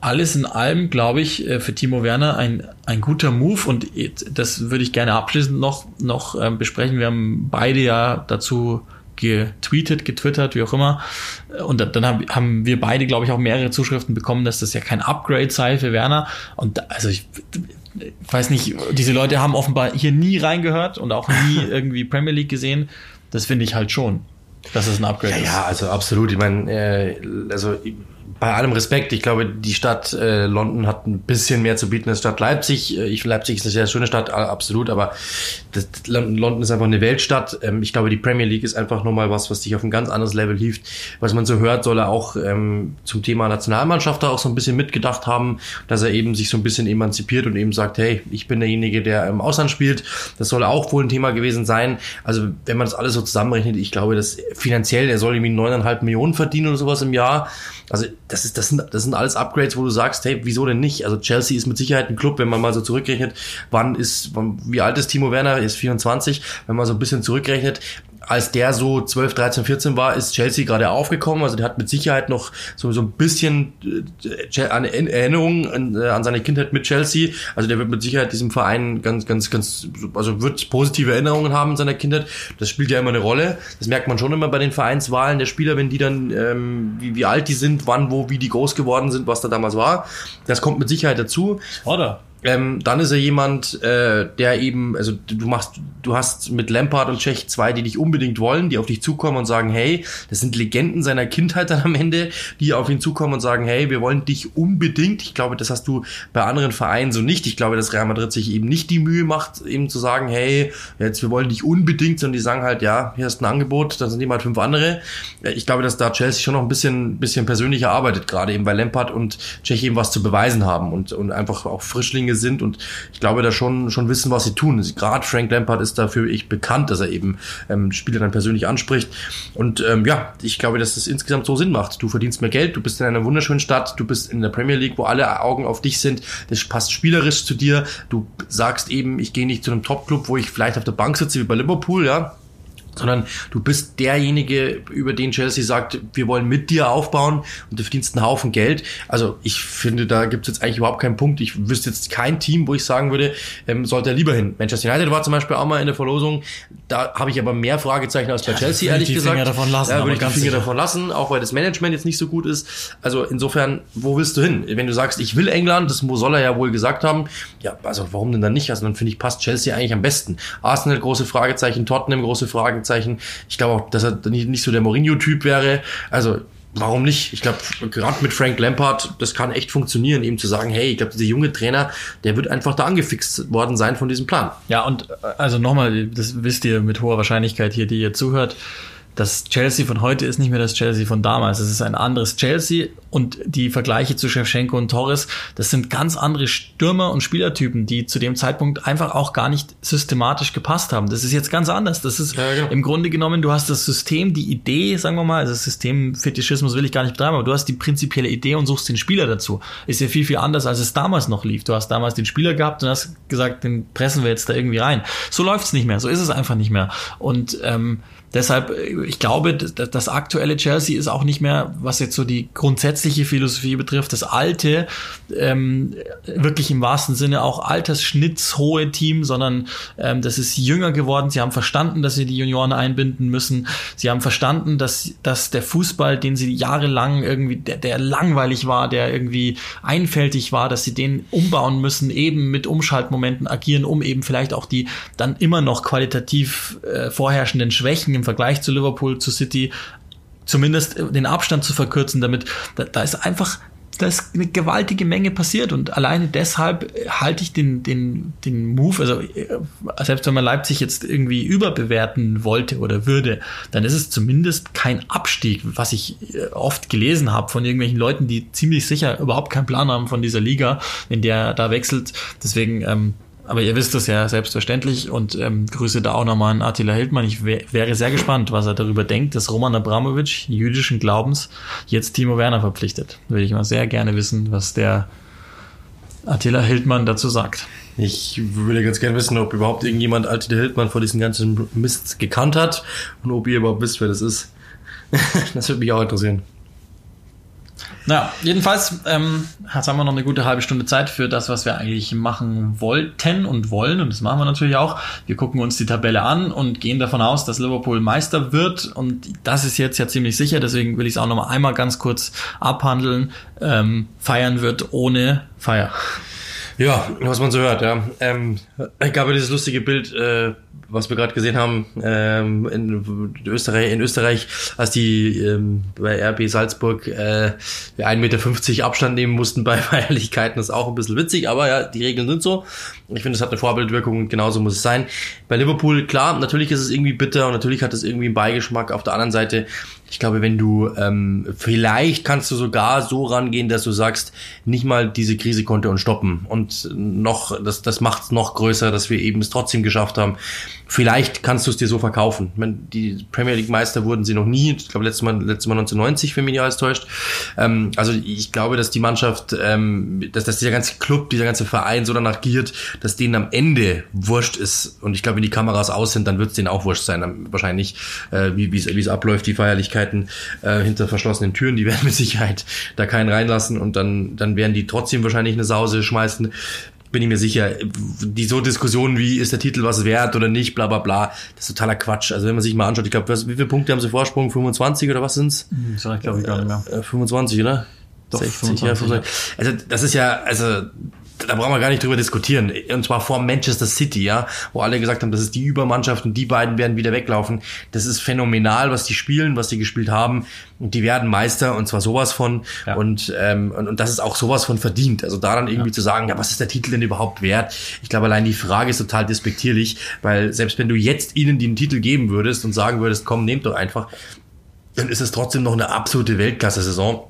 Alles in allem, glaube ich, äh, für Timo Werner ein, ein guter Move und das würde ich gerne abschließend noch, noch ähm, besprechen. Wir haben beide ja dazu getweetet, getwittert, wie auch immer. Und dann haben wir beide, glaube ich, auch mehrere Zuschriften bekommen, dass das ja kein Upgrade sei für Werner. Und also ich weiß nicht, diese Leute haben offenbar hier nie reingehört und auch nie <laughs> irgendwie Premier League gesehen. Das finde ich halt schon, dass es ein Upgrade ja, ist. Ja, also absolut. Ich meine, äh, also bei allem Respekt, ich glaube, die Stadt äh, London hat ein bisschen mehr zu bieten als Stadt Leipzig. Äh, ich, Leipzig ist eine sehr schöne Stadt, absolut, aber das, London ist einfach eine Weltstadt. Ähm, ich glaube, die Premier League ist einfach nochmal was, was dich auf ein ganz anderes Level hieft. Was man so hört, soll er auch ähm, zum Thema Nationalmannschaft da auch so ein bisschen mitgedacht haben, dass er eben sich so ein bisschen emanzipiert und eben sagt, hey, ich bin derjenige, der im Ausland spielt. Das soll auch wohl ein Thema gewesen sein. Also wenn man das alles so zusammenrechnet, ich glaube, dass finanziell, er soll irgendwie neuneinhalb Millionen verdienen oder sowas im Jahr. Also das ist, das sind, das sind alles Upgrades, wo du sagst, hey, wieso denn nicht? Also Chelsea ist mit Sicherheit ein Club, wenn man mal so zurückrechnet, wann ist, wann, wie alt ist Timo Werner? Er ist 24, wenn man so ein bisschen zurückrechnet. Als der so 12, 13, 14 war, ist Chelsea gerade aufgekommen. Also der hat mit Sicherheit noch so, so ein bisschen äh, an Erinnerungen an, äh, an seine Kindheit mit Chelsea. Also der wird mit Sicherheit diesem Verein ganz, ganz, ganz, also wird positive Erinnerungen haben in seiner Kindheit. Das spielt ja immer eine Rolle. Das merkt man schon immer bei den Vereinswahlen der Spieler, wenn die dann, ähm, wie, wie alt die sind, wann, wo, wie die groß geworden sind, was da damals war. Das kommt mit Sicherheit dazu. Oder? Ähm, dann ist er jemand, äh, der eben, also du machst, du hast mit Lampard und Czech zwei, die dich unbedingt wollen, die auf dich zukommen und sagen, hey, das sind Legenden seiner Kindheit dann am Ende, die auf ihn zukommen und sagen, hey, wir wollen dich unbedingt. Ich glaube, das hast du bei anderen Vereinen so nicht. Ich glaube, dass Real Madrid sich eben nicht die Mühe macht, eben zu sagen, hey, jetzt wir wollen dich unbedingt, sondern die sagen halt, ja, hier ist ein Angebot, dann sind eben halt fünf andere. Ich glaube, dass da Chelsea schon noch ein bisschen, bisschen persönlicher arbeitet, gerade eben weil Lampard und Czech eben was zu beweisen haben und, und einfach auch Frischlinge sind und ich glaube, da schon, schon wissen, was sie tun. Gerade Frank Lampard ist dafür ich bekannt, dass er eben ähm, Spieler dann persönlich anspricht. Und ähm, ja, ich glaube, dass das insgesamt so Sinn macht. Du verdienst mehr Geld, du bist in einer wunderschönen Stadt, du bist in der Premier League, wo alle Augen auf dich sind. Das passt spielerisch zu dir. Du sagst eben, ich gehe nicht zu einem Top-Club, wo ich vielleicht auf der Bank sitze wie bei Liverpool, ja sondern du bist derjenige, über den Chelsea sagt, wir wollen mit dir aufbauen und du verdienst einen Haufen Geld. Also ich finde, da gibt es jetzt eigentlich überhaupt keinen Punkt. Ich wüsste jetzt kein Team, wo ich sagen würde, ähm, sollte er lieber hin. Manchester United war zum Beispiel auch mal in der Verlosung. Da habe ich aber mehr Fragezeichen als bei ja, Chelsea, ehrlich gesagt. Finger davon lassen, ja, würde ich die Finger sicher. davon lassen, auch weil das Management jetzt nicht so gut ist. Also insofern, wo willst du hin? Wenn du sagst, ich will England, das soll er ja wohl gesagt haben. Ja, also warum denn dann nicht? Also dann finde ich, passt Chelsea eigentlich am besten. Arsenal, große Fragezeichen, Tottenham, große Fragezeichen. Fragezeichen. Ich glaube auch, dass er nicht, so der Mourinho-Typ wäre. Also warum nicht? Ich glaube, gerade mit Frank Lampard, das kann echt funktionieren, ihm zu sagen, hey, ich glaube, dieser junge Trainer, der wird einfach da angefixt worden sein von diesem Plan. Ja, und äh, also nochmal, das wisst ihr mit hoher Wahrscheinlichkeit hier, die ihr zuhört das Chelsea von heute ist nicht mehr das Chelsea von damals. Es ist ein anderes Chelsea und die Vergleiche zu Shevchenko und Torres, das sind ganz andere Stürmer und Spielertypen, die zu dem Zeitpunkt einfach auch gar nicht systematisch gepasst haben. Das ist jetzt ganz anders. Das ist ja, genau. im Grunde genommen, du hast das System, die Idee, sagen wir mal, also Systemfetischismus will ich gar nicht betreiben, aber du hast die prinzipielle Idee und suchst den Spieler dazu. Ist ja viel, viel anders, als es damals noch lief. Du hast damals den Spieler gehabt und hast gesagt, den pressen wir jetzt da irgendwie rein. So läuft's nicht mehr, so ist es einfach nicht mehr. Und ähm, Deshalb, ich glaube, das, aktuelle Chelsea ist auch nicht mehr, was jetzt so die grundsätzliche Philosophie betrifft, das alte, ähm, wirklich im wahrsten Sinne auch altersschnittshohe Team, sondern ähm, das ist jünger geworden. Sie haben verstanden, dass sie die Junioren einbinden müssen. Sie haben verstanden, dass, dass der Fußball, den sie jahrelang irgendwie, der, der langweilig war, der irgendwie einfältig war, dass sie den umbauen müssen, eben mit Umschaltmomenten agieren, um eben vielleicht auch die dann immer noch qualitativ äh, vorherrschenden Schwächen im Vergleich zu Liverpool, zu City, zumindest den Abstand zu verkürzen, damit da, da ist einfach da ist eine gewaltige Menge passiert und alleine deshalb halte ich den, den, den Move, also selbst wenn man Leipzig jetzt irgendwie überbewerten wollte oder würde, dann ist es zumindest kein Abstieg, was ich äh, oft gelesen habe von irgendwelchen Leuten, die ziemlich sicher überhaupt keinen Plan haben von dieser Liga, in der da wechselt. Deswegen ähm, aber ihr wisst es ja selbstverständlich und ähm, Grüße da auch nochmal an Attila Hildmann. Ich wäre sehr gespannt, was er darüber denkt, dass Roman Abramovic jüdischen Glaubens jetzt Timo Werner verpflichtet. Würde ich mal sehr gerne wissen, was der Attila Hildmann dazu sagt. Ich würde ganz gerne wissen, ob überhaupt irgendjemand Attila Hildmann vor diesem ganzen Mist gekannt hat und ob ihr überhaupt wisst, wer das ist. <laughs> das würde mich auch interessieren. Naja, jedenfalls ähm, jetzt haben wir noch eine gute halbe Stunde Zeit für das, was wir eigentlich machen wollten und wollen. Und das machen wir natürlich auch. Wir gucken uns die Tabelle an und gehen davon aus, dass Liverpool Meister wird. Und das ist jetzt ja ziemlich sicher. Deswegen will ich es auch noch mal einmal ganz kurz abhandeln. Ähm, feiern wird ohne Feier. Ja, was man so hört, ja. Ähm, ich gab ja dieses lustige Bild, äh, was wir gerade gesehen haben, ähm, in Österreich, in Österreich, als die ähm, bei RB Salzburg äh, 1,50 Meter Abstand nehmen mussten bei <laughs> Feierlichkeiten, ist auch ein bisschen witzig, aber ja, die Regeln sind so. Ich finde, es hat eine Vorbildwirkung und genauso muss es sein. Bei Liverpool, klar, natürlich ist es irgendwie bitter und natürlich hat es irgendwie einen Beigeschmack. Auf der anderen Seite Ich glaube, wenn du ähm, vielleicht kannst du sogar so rangehen, dass du sagst, nicht mal diese Krise konnte uns stoppen und noch das das macht es noch größer, dass wir eben es trotzdem geschafft haben. Vielleicht kannst du es dir so verkaufen. Ich meine, die Premier League Meister wurden sie noch nie. Ich glaube letztes Mal letztes Mal 1990, wenn mich nicht alles täuscht. Ähm, also ich glaube, dass die Mannschaft, ähm, dass dass dieser ganze Club, dieser ganze Verein so danach giert, dass denen am Ende wurscht ist. Und ich glaube, wenn die Kameras aus sind, dann wird es denen auch wurscht sein. Wahrscheinlich, äh, wie es abläuft, die Feierlichkeiten äh, hinter verschlossenen Türen. Die <laughs> werden mit Sicherheit da keinen reinlassen und dann dann werden die trotzdem wahrscheinlich eine Sause schmeißen bin ich mir sicher, die so Diskussionen wie, ist der Titel was wert oder nicht, bla bla bla, das ist totaler Quatsch. Also wenn man sich mal anschaut, ich glaube, wie viele Punkte haben sie Vorsprung? 25 oder was sind's? Das hm, glaube ich gar nicht mehr. 25, äh, oder? Doch, 60, 25, ja, 25. Also das ist ja, also da brauchen wir gar nicht drüber diskutieren. Und zwar vor Manchester City, ja, wo alle gesagt haben, das ist die Übermannschaft und die beiden werden wieder weglaufen. Das ist phänomenal, was die spielen, was die gespielt haben. Und die werden Meister und zwar sowas von. Ja. Und, ähm, und, und das ist auch sowas von verdient. Also daran irgendwie ja. zu sagen, ja, was ist der Titel denn überhaupt wert? Ich glaube, allein die Frage ist total despektierlich, weil selbst wenn du jetzt ihnen den Titel geben würdest und sagen würdest, komm, nehmt doch einfach, dann ist es trotzdem noch eine absolute Weltklasse-Saison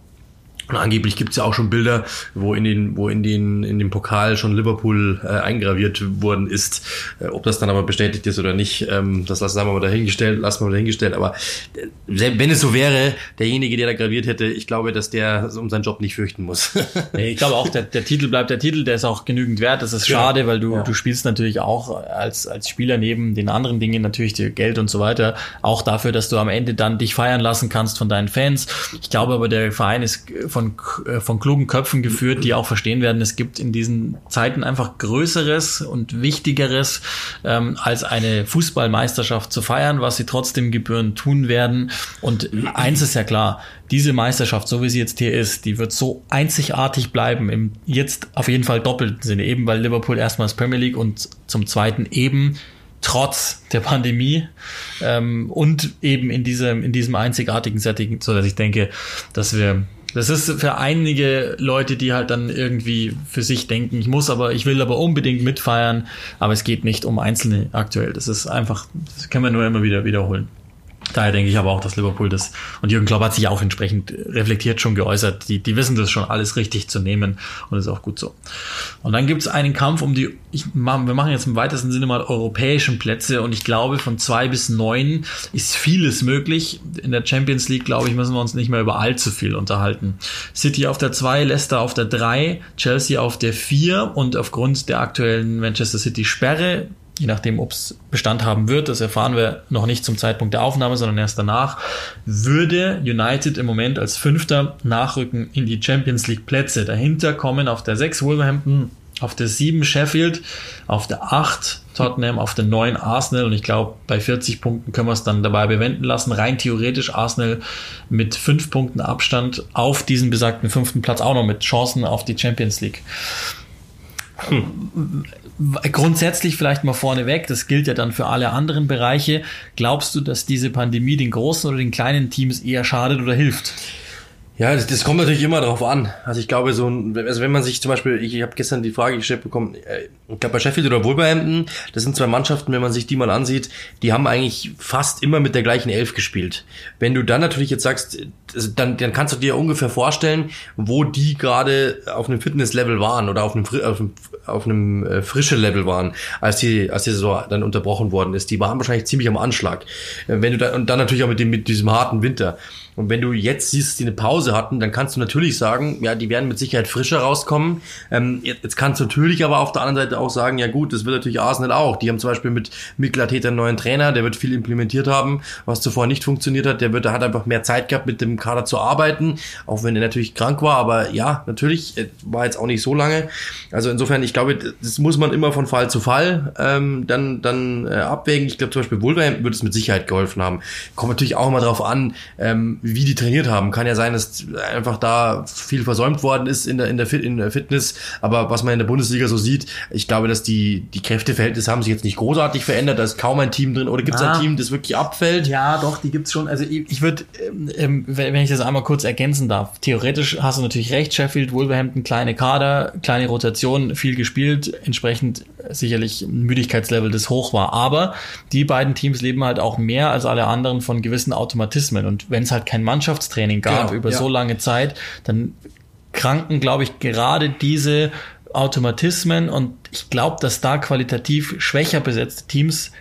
und angeblich gibt's ja auch schon Bilder, wo in den, wo in den, in dem Pokal schon Liverpool äh, eingraviert worden ist. Äh, ob das dann aber bestätigt ist oder nicht, ähm, das lassen wir mal dahingestellt, lassen wir mal dahingestellt. Aber äh, wenn es so wäre, derjenige, der da graviert hätte, ich glaube, dass der um seinen Job nicht fürchten muss. <laughs> nee, ich glaube auch, der, der Titel bleibt der Titel, der ist auch genügend wert. Das ist schade, ja. weil du, ja. du spielst natürlich auch als, als Spieler neben den anderen Dingen natürlich dir Geld und so weiter, auch dafür, dass du am Ende dann dich feiern lassen kannst von deinen Fans. Ich glaube aber, der Verein ist von, äh, von klugen Köpfen geführt, die auch verstehen werden, es gibt in diesen Zeiten einfach Größeres und Wichtigeres, ähm, als eine Fußballmeisterschaft zu feiern, was sie trotzdem gebühren tun werden. Und eins ist ja klar, diese Meisterschaft, so wie sie jetzt hier ist, die wird so einzigartig bleiben, im jetzt auf jeden Fall doppelten Sinne, eben weil Liverpool erstmals Premier League und zum zweiten eben trotz der Pandemie ähm, und eben in diesem, in diesem einzigartigen Setting, so dass ich denke, dass wir das ist für einige Leute, die halt dann irgendwie für sich denken, ich muss aber, ich will aber unbedingt mitfeiern, aber es geht nicht um Einzelne aktuell. Das ist einfach, das können wir nur immer wieder wiederholen. Daher denke ich aber auch, dass Liverpool das, und Jürgen Klopp hat sich auch entsprechend reflektiert schon geäußert, die, die wissen das schon alles richtig zu nehmen und ist auch gut so. Und dann gibt es einen Kampf um die, ich, wir machen jetzt im weitesten Sinne mal europäischen Plätze und ich glaube von zwei bis neun ist vieles möglich. In der Champions League, glaube ich, müssen wir uns nicht mehr über allzu viel unterhalten. City auf der zwei, Leicester auf der drei, Chelsea auf der vier und aufgrund der aktuellen Manchester City Sperre je nachdem, ob es Bestand haben wird, das erfahren wir noch nicht zum Zeitpunkt der Aufnahme, sondern erst danach, würde United im Moment als Fünfter nachrücken in die Champions League Plätze. Dahinter kommen auf der 6 Wolverhampton, auf der 7 Sheffield, auf der 8 Tottenham, auf der 9 Arsenal und ich glaube, bei 40 Punkten können wir es dann dabei bewenden lassen. Rein theoretisch Arsenal mit 5 Punkten Abstand auf diesen besagten fünften Platz auch noch mit Chancen auf die Champions League. Hm grundsätzlich vielleicht mal vorneweg, das gilt ja dann für alle anderen Bereiche. Glaubst du, dass diese Pandemie den großen oder den kleinen Teams eher schadet oder hilft? Ja, das, das kommt natürlich immer darauf an. Also ich glaube, so ein, also wenn man sich zum Beispiel, ich, ich habe gestern die Frage gestellt bekommen, äh, ich glaube bei Sheffield oder Wolverhampton, das sind zwei Mannschaften, wenn man sich die mal ansieht, die haben eigentlich fast immer mit der gleichen Elf gespielt. Wenn du dann natürlich jetzt sagst, dann, dann kannst du dir ungefähr vorstellen, wo die gerade auf einem Fitnesslevel waren oder auf einem, auf einem, auf einem äh, frische Level waren, als die, als die Saison dann unterbrochen worden ist. Die waren wahrscheinlich ziemlich am Anschlag. Äh, wenn du da, und dann natürlich auch mit dem, mit diesem harten Winter. Und wenn du jetzt siehst, die eine Pause hatten, dann kannst du natürlich sagen, ja, die werden mit Sicherheit frischer rauskommen. Ähm, jetzt kannst du natürlich aber auf der anderen Seite auch sagen, ja gut, das wird natürlich Arsenal auch. Die haben zum Beispiel mit Mikkel einen neuen Trainer, der wird viel implementiert haben, was zuvor nicht funktioniert hat. Der wird, der hat einfach mehr Zeit gehabt, mit dem Kader zu arbeiten, auch wenn er natürlich krank war. Aber ja, natürlich, war jetzt auch nicht so lange. Also insofern, ich glaube, das muss man immer von Fall zu Fall ähm, dann, dann äh, abwägen. Ich glaube zum Beispiel Wolverhampton wird es mit Sicherheit geholfen haben. Kommt natürlich auch immer drauf an, ähm, wie die trainiert haben. Kann ja sein, dass einfach da viel versäumt worden ist in der, in der, Fit, in der Fitness. Aber was man in der Bundesliga so sieht, ich glaube, dass die, die Kräfteverhältnisse haben sich jetzt nicht großartig verändert. Da ist kaum ein Team drin. Oder gibt es ah, ein Team, das wirklich abfällt? Ja, doch, die gibt's schon. Also ich, ich würde, ähm, ähm wenn ich das einmal kurz ergänzen darf. Theoretisch hast du natürlich recht, Sheffield, Wolverhampton, kleine Kader, kleine Rotation, viel gespielt, entsprechend sicherlich ein Müdigkeitslevel, das hoch war. Aber die beiden Teams leben halt auch mehr als alle anderen von gewissen Automatismen. Und wenn es halt kein Mannschaftstraining gab Genau, über ja. so lange Zeit, dann kranken, glaube ich, gerade diese Automatismen und ich glaube, dass da qualitativ schwächer besetzte Teams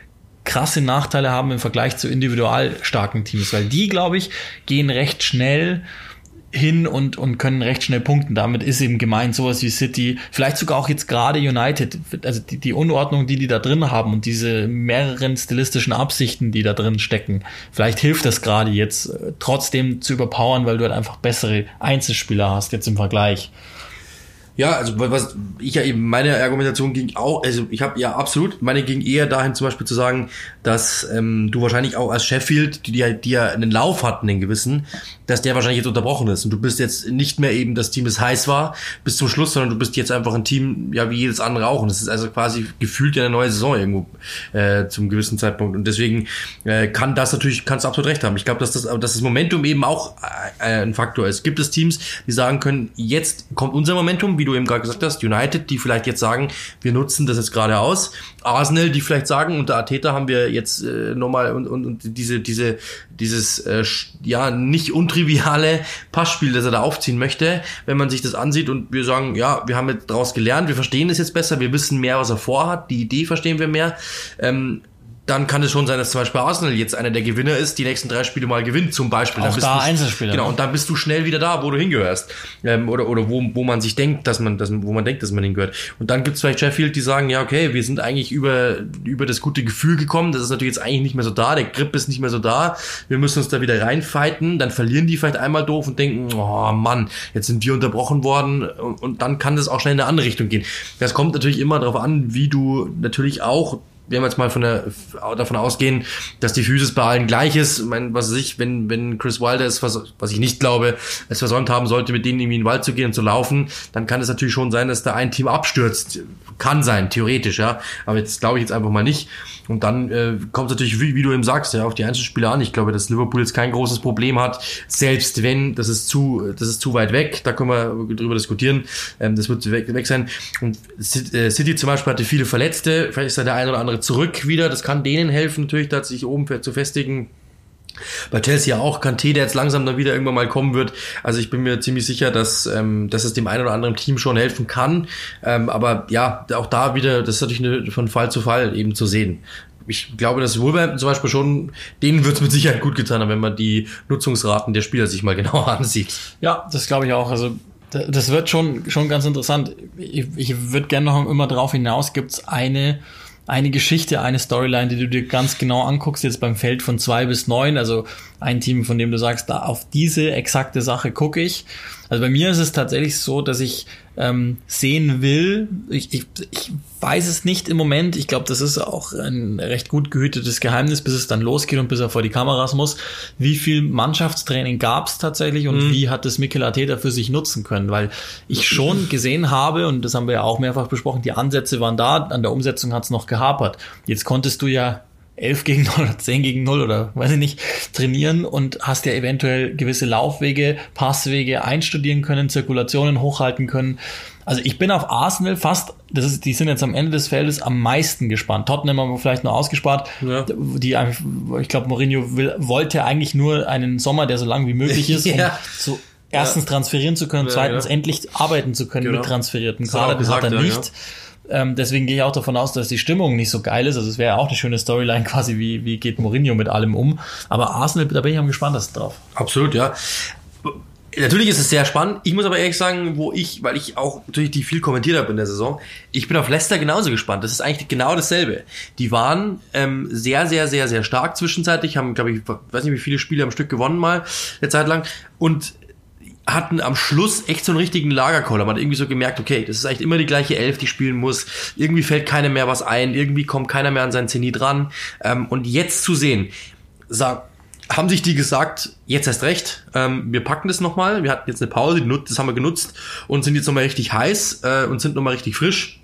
krasse Nachteile haben im Vergleich zu individual starken Teams, weil die, glaube ich, gehen recht schnell hin und, und können recht schnell punkten. Damit ist eben gemeint sowas wie City, vielleicht sogar auch jetzt gerade United, also die, die Unordnung, die die da drin haben und diese mehreren stilistischen Absichten, die da drin stecken, vielleicht hilft das gerade jetzt äh, trotzdem zu überpowern, weil du halt einfach bessere Einzelspieler hast jetzt im Vergleich. Ja, also was ich ja eben meine Argumentation ging auch, also ich habe ja absolut, meine ging eher dahin zum Beispiel zu sagen, dass ähm, du wahrscheinlich auch als Sheffield, die, die, ja- die ja einen Lauf hatten, den gewissen, dass der wahrscheinlich jetzt unterbrochen ist und du bist jetzt nicht mehr eben das Team, das heiß war bis zum Schluss, sondern du bist jetzt einfach ein Team, ja wie jedes andere auch und das ist also quasi gefühlt eine neue Saison irgendwo äh, zum gewissen Zeitpunkt und deswegen äh, kann das natürlich, kannst du absolut recht haben. Ich glaube, dass das, dass das Momentum eben auch äh, ein Faktor ist. Gibt es Teams, die sagen können, jetzt kommt unser Momentum, wie du eben gerade gesagt hast, United, die vielleicht jetzt sagen, wir nutzen das jetzt gerade aus. Arsenal, die vielleicht sagen, unter Arteta haben wir jetzt äh, nochmal und, und, und diese, diese, dieses äh, ja nicht untriviale Passspiel, das er da aufziehen möchte, wenn man sich das ansieht und wir sagen, ja, wir haben jetzt daraus gelernt, wir verstehen es jetzt besser, wir wissen mehr, was er vorhat, die Idee verstehen wir mehr. Ähm, dann kann es schon sein, dass zum Beispiel Arsenal jetzt einer der Gewinner ist, die nächsten drei Spiele mal gewinnt, zum Beispiel. Auch da du- Einzelspieler, Genau, ne? und dann bist du schnell wieder da, wo du hingehörst. Ähm, oder oder wo, wo man sich denkt, dass man, dass, wo man denkt, dass man hingehört. Und dann gibt's vielleicht Sheffield, die sagen, ja, okay, wir sind eigentlich über, über das gute Gefühl gekommen. Das ist natürlich jetzt eigentlich nicht mehr so da. Der Grip ist nicht mehr so da. Wir müssen uns da wieder reinfighten. Dann verlieren die vielleicht einmal doof und denken, oh Mann, jetzt sind wir unterbrochen worden. Und, und dann kann das auch schnell in eine andere Richtung gehen. Das kommt natürlich immer darauf an, wie du natürlich auch wenn wir jetzt mal von der, davon ausgehen, dass die Physis bei allen gleich ist, ich meine, was weiß ich, wenn, wenn Chris Wilder es, vers- was ich nicht glaube, es versäumt haben sollte, mit denen irgendwie in den Wald zu gehen und zu laufen, dann kann es natürlich schon sein, dass da ein Team abstürzt. Kann sein, theoretisch, ja. Aber jetzt glaube ich jetzt einfach mal nicht. Und dann äh, kommt es natürlich, wie, wie du eben sagst, ja, auf die Einzelspieler an. Ich glaube, dass Liverpool jetzt kein großes Problem hat, selbst wenn, das ist zu, das ist zu weit weg, da können wir drüber diskutieren, ähm, das wird weg, weg sein. Und City äh, City zum Beispiel hatte viele Verletzte, vielleicht ist da der eine oder andere zurück wieder, das kann denen helfen natürlich, da sich oben zu festigen. Bei Chelsea auch Kanté, der jetzt langsam dann wieder irgendwann mal kommen wird. Also ich bin mir ziemlich sicher, dass, ähm, dass es dem einen oder anderen Team schon helfen kann. Ähm, aber ja, auch da wieder, das ist natürlich eine, von Fall zu Fall eben zu sehen. Ich glaube, dass Wolverhampton zum Beispiel schon, denen wird es mit Sicherheit gut getan haben, wenn man die Nutzungsraten der Spieler sich mal <laughs> genauer ansieht. Ja, das glaube ich auch. Also da- das wird schon, schon ganz interessant. Ich, ich würde gerne noch immer drauf hinaus, gibt es eine, eine Geschichte, eine Storyline, die du dir ganz genau anguckst, jetzt beim Feld von zwei bis neun, also ein Team, von dem du sagst, da auf diese exakte Sache gucke ich. Also bei mir ist es tatsächlich so, dass ich ähm, sehen will. Ich, ich, ich weiß es nicht im Moment. Ich glaube, das ist auch ein recht gut gehütetes Geheimnis, bis es dann losgeht und bis er vor die Kameras muss. Wie viel Mannschaftstraining gab es tatsächlich und wie hat es Mikel Arteta für sich nutzen können? Weil ich schon gesehen habe, und das haben wir ja auch mehrfach besprochen, die Ansätze waren da, an der Umsetzung hat es noch gehapert. Jetzt konntest du ja 11 gegen 0 oder 10 gegen 0 oder weiß ich nicht, trainieren und hast ja eventuell gewisse Laufwege, Passwege einstudieren können, Zirkulationen hochhalten können. Also ich bin auf Arsenal fast, das ist, die sind jetzt am Ende des Feldes am meisten gespannt. Tottenham haben wir vielleicht nur ausgespart. Ja. Die, ich glaube, Mourinho will, wollte eigentlich nur einen Sommer, der so lang wie möglich <laughs> ist, um Ja. so erstens transferieren zu können, Ja, zweitens endlich arbeiten zu können Genau. mit transferierten er Kader. Das hat er nicht. Ähm, deswegen gehe ich auch davon aus, dass die Stimmung nicht so geil ist. Also es wäre ja auch eine schöne Storyline <laughs> quasi, wie, wie geht Mourinho mit allem um. Aber Arsenal, da bin ich am gespanntesten drauf. Absolut, ja. Natürlich ist es sehr spannend. Ich muss aber ehrlich sagen, wo ich, weil ich auch natürlich die viel kommentiert habe in der Saison, ich bin auf Leicester genauso gespannt. Das ist eigentlich genau dasselbe. Die waren ähm, sehr, sehr, sehr, sehr stark zwischenzeitlich, haben, glaube ich, weiß nicht, wie viele Spiele am Stück gewonnen mal eine Zeit lang und hatten am Schluss echt so einen richtigen Lagerkoller. Man hat irgendwie so gemerkt, okay, das ist eigentlich immer die gleiche Elf, die spielen muss. Irgendwie fällt keiner mehr was ein, irgendwie kommt keiner mehr an sein Zenit ran. Ähm, und jetzt zu sehen, sag, haben sich die gesagt, jetzt erst recht, ähm, wir packen das nochmal, wir hatten jetzt eine Pause, das haben wir genutzt und sind jetzt nochmal richtig heiß äh, und sind nochmal richtig frisch.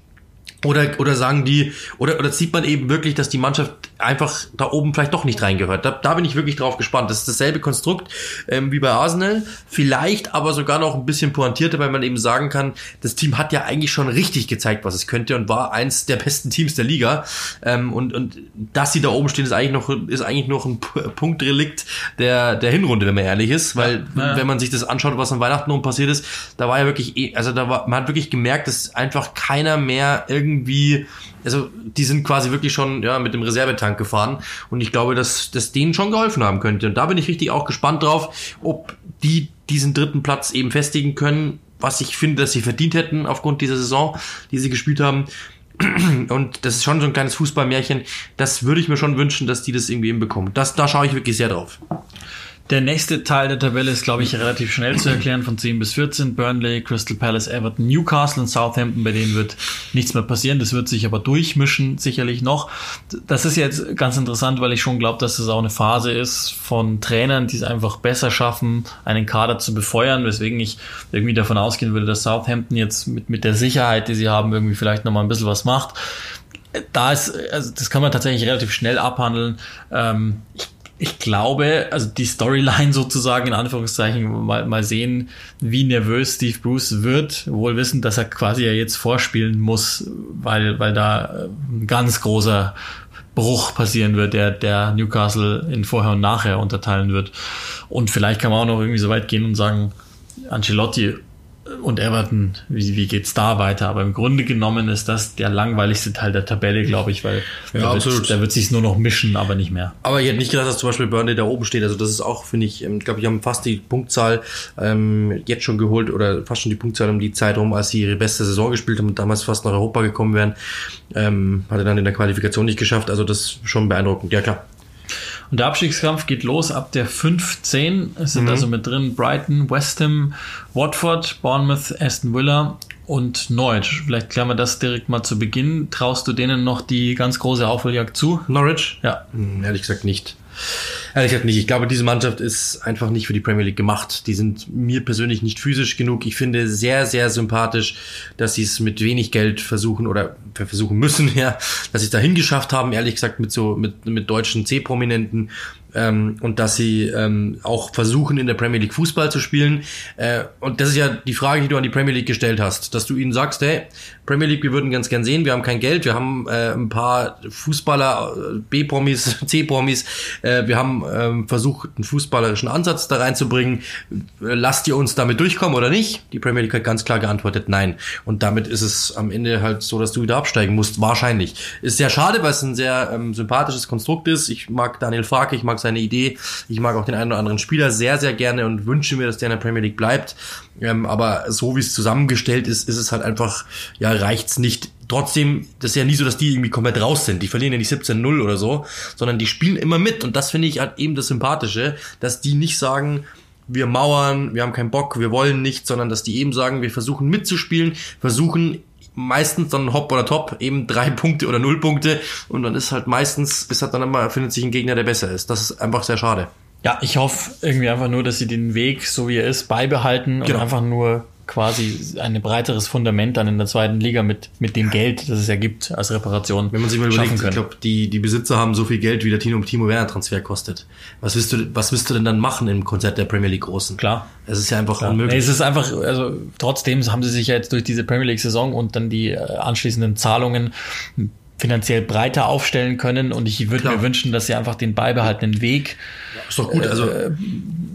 Oder, oder sagen die, oder, oder sieht man eben wirklich, dass die Mannschaft einfach da oben vielleicht doch nicht reingehört. Da, da bin ich wirklich drauf gespannt. Das ist dasselbe Konstrukt ähm, wie bei Arsenal, vielleicht aber sogar noch ein bisschen pointierter, weil man eben sagen kann, das Team hat ja eigentlich schon richtig gezeigt, was es könnte und war eins der besten Teams der Liga. Ähm, und, und dass sie da oben stehen, ist eigentlich noch, ist eigentlich noch ein Punktrelikt der, der Hinrunde, wenn man ehrlich ist, weil ja, wenn man sich das anschaut, was an Weihnachten um passiert ist, da war ja wirklich, eh, also da war, man hat wirklich gemerkt, dass einfach keiner mehr irgendwie also die sind quasi wirklich schon ja, mit dem Reservetank gefahren und ich glaube, dass das denen schon geholfen haben könnte. Und da bin ich richtig auch gespannt drauf, ob die diesen dritten Platz eben festigen können, was ich finde, dass sie verdient hätten aufgrund dieser Saison, die sie gespielt haben. <clears throat> Und das ist schon so ein kleines Fußballmärchen. Das würde ich mir schon wünschen, dass die das irgendwie hinbekommen. Das, da schaue ich wirklich sehr drauf. Der nächste Teil der Tabelle ist, glaube ich, relativ schnell zu erklären, von 10 bis 14. Burnley, Crystal Palace, Everton, Newcastle und Southampton, bei denen wird nichts mehr passieren. Das wird sich aber durchmischen, sicherlich noch. Das ist jetzt ganz interessant, weil ich schon glaube, dass das auch eine Phase ist von Trainern, die es einfach besser schaffen, einen Kader zu befeuern, weswegen ich irgendwie davon ausgehen würde, dass Southampton jetzt mit, mit der Sicherheit, die sie haben, irgendwie vielleicht nochmal ein bisschen was macht da ist, also das kann man tatsächlich relativ schnell abhandeln. Ähm, ich ich glaube, also die Storyline <laughs> sozusagen in Anführungszeichen mal, mal sehen, wie nervös Steve Bruce wird, wohl wissend, dass er quasi ja jetzt vorspielen muss, weil, weil da ein ganz großer Bruch passieren wird, der, der Newcastle in vorher und nachher unterteilen wird. Und vielleicht kann man auch noch irgendwie so weit gehen und sagen, Ancelotti und Everton, wie, wie geht's da weiter? Aber im Grunde genommen ist das der langweiligste Teil der Tabelle, glaube ich, weil ja, da, absolut. Wird, da wird sich's nur noch mischen, aber nicht mehr. Aber ich hätte nicht gedacht, dass zum Beispiel Burnley da oben steht. Also das ist auch, finde ich, ähm, ich glaube, die haben fast die Punktzahl ähm, jetzt schon geholt oder fast schon die Punktzahl um die Zeit rum, als sie ihre beste Saison gespielt haben und damals fast nach Europa gekommen wären. Ähm, hatte dann in der Qualifikation nicht geschafft. Also das ist schon beeindruckend. Ja, klar. Und der Abstiegskampf geht los ab der 15. Es sind mhm. also mit drin Brighton, West Ham, Watford, Bournemouth, Aston Villa und Norwich. Vielleicht klären wir das direkt mal zu Beginn. Traust du denen noch die ganz große Aufholjagd zu? Norwich? Ja. Hm, ehrlich gesagt nicht. Ehrlich gesagt nicht. Ich glaube, diese Mannschaft ist einfach nicht für die Premier League gemacht. Die sind mir persönlich nicht physisch genug. Ich finde sehr, sehr sympathisch, dass sie es mit wenig Geld versuchen oder versuchen müssen, <laughs> ja, dass sie es dahin geschafft haben, ehrlich gesagt, mit so, mit, mit deutschen C-Prominenten ähm, und dass sie ähm, auch versuchen, in der Premier League Fußball zu spielen. Äh, und das ist ja die Frage, die du an die Premier League gestellt hast, dass du ihnen sagst, hey, Premier League, wir würden ganz gern sehen, wir haben kein Geld, wir haben äh, ein paar Fußballer, äh, B-Promis, <laughs> C-Promis, äh, wir haben ähm, versucht, einen fußballerischen Ansatz da reinzubringen. Lasst ihr uns damit durchkommen oder nicht? Die Premier League hat ganz klar geantwortet, nein. Und damit ist es am Ende halt so, dass du wieder absteigen musst, wahrscheinlich. Ist sehr schade, weil es ein sehr ähm, sympathisches Konstrukt ist. Ich mag Daniel Farke, ich mag seine Idee. Ich mag auch den einen oder anderen Spieler sehr, sehr gerne und wünsche mir, dass der in der Premier League bleibt. Ähm, aber so wie es zusammengestellt ist, ist es halt einfach, ja, reicht's nicht. Trotzdem, das ist ja nie so, dass die irgendwie komplett raus sind. Die verlieren ja nicht 17-0 oder so, sondern die spielen immer mit. Und das finde ich halt eben das Sympathische, dass die nicht sagen, wir mauern, wir haben keinen Bock, wir wollen nicht, sondern dass die eben sagen, wir versuchen mitzuspielen, versuchen meistens dann Hopp oder Top, eben drei <laughs> Punkte oder null Punkte und dann ist halt meistens, ist halt dann immer, findet sich ein Gegner, der besser ist. Das ist einfach sehr schade. Ja, ich hoffe irgendwie einfach nur, dass sie den Weg, so wie er ist, beibehalten genau. und einfach nur quasi ein breiteres Fundament dann in der zweiten Liga mit, mit dem Geld, das es ja gibt als Reparation. Wenn man sich mal überlegt, ich glaube, die, die Besitzer haben so viel Geld, wie der Timo, Timo Werner Transfer kostet. Was willst du, was willst du denn dann machen im Konzert der Premier League Großen? Klar. Es ist ja einfach Klar. unmöglich. Nee, es ist einfach, also trotzdem haben sie sich ja jetzt durch diese Premier League Saison und dann die äh, anschließenden Zahlungen finanziell breiter aufstellen können und ich würde mir wünschen, dass sie einfach den beibehaltenen Weg. Ist doch gut. Also äh,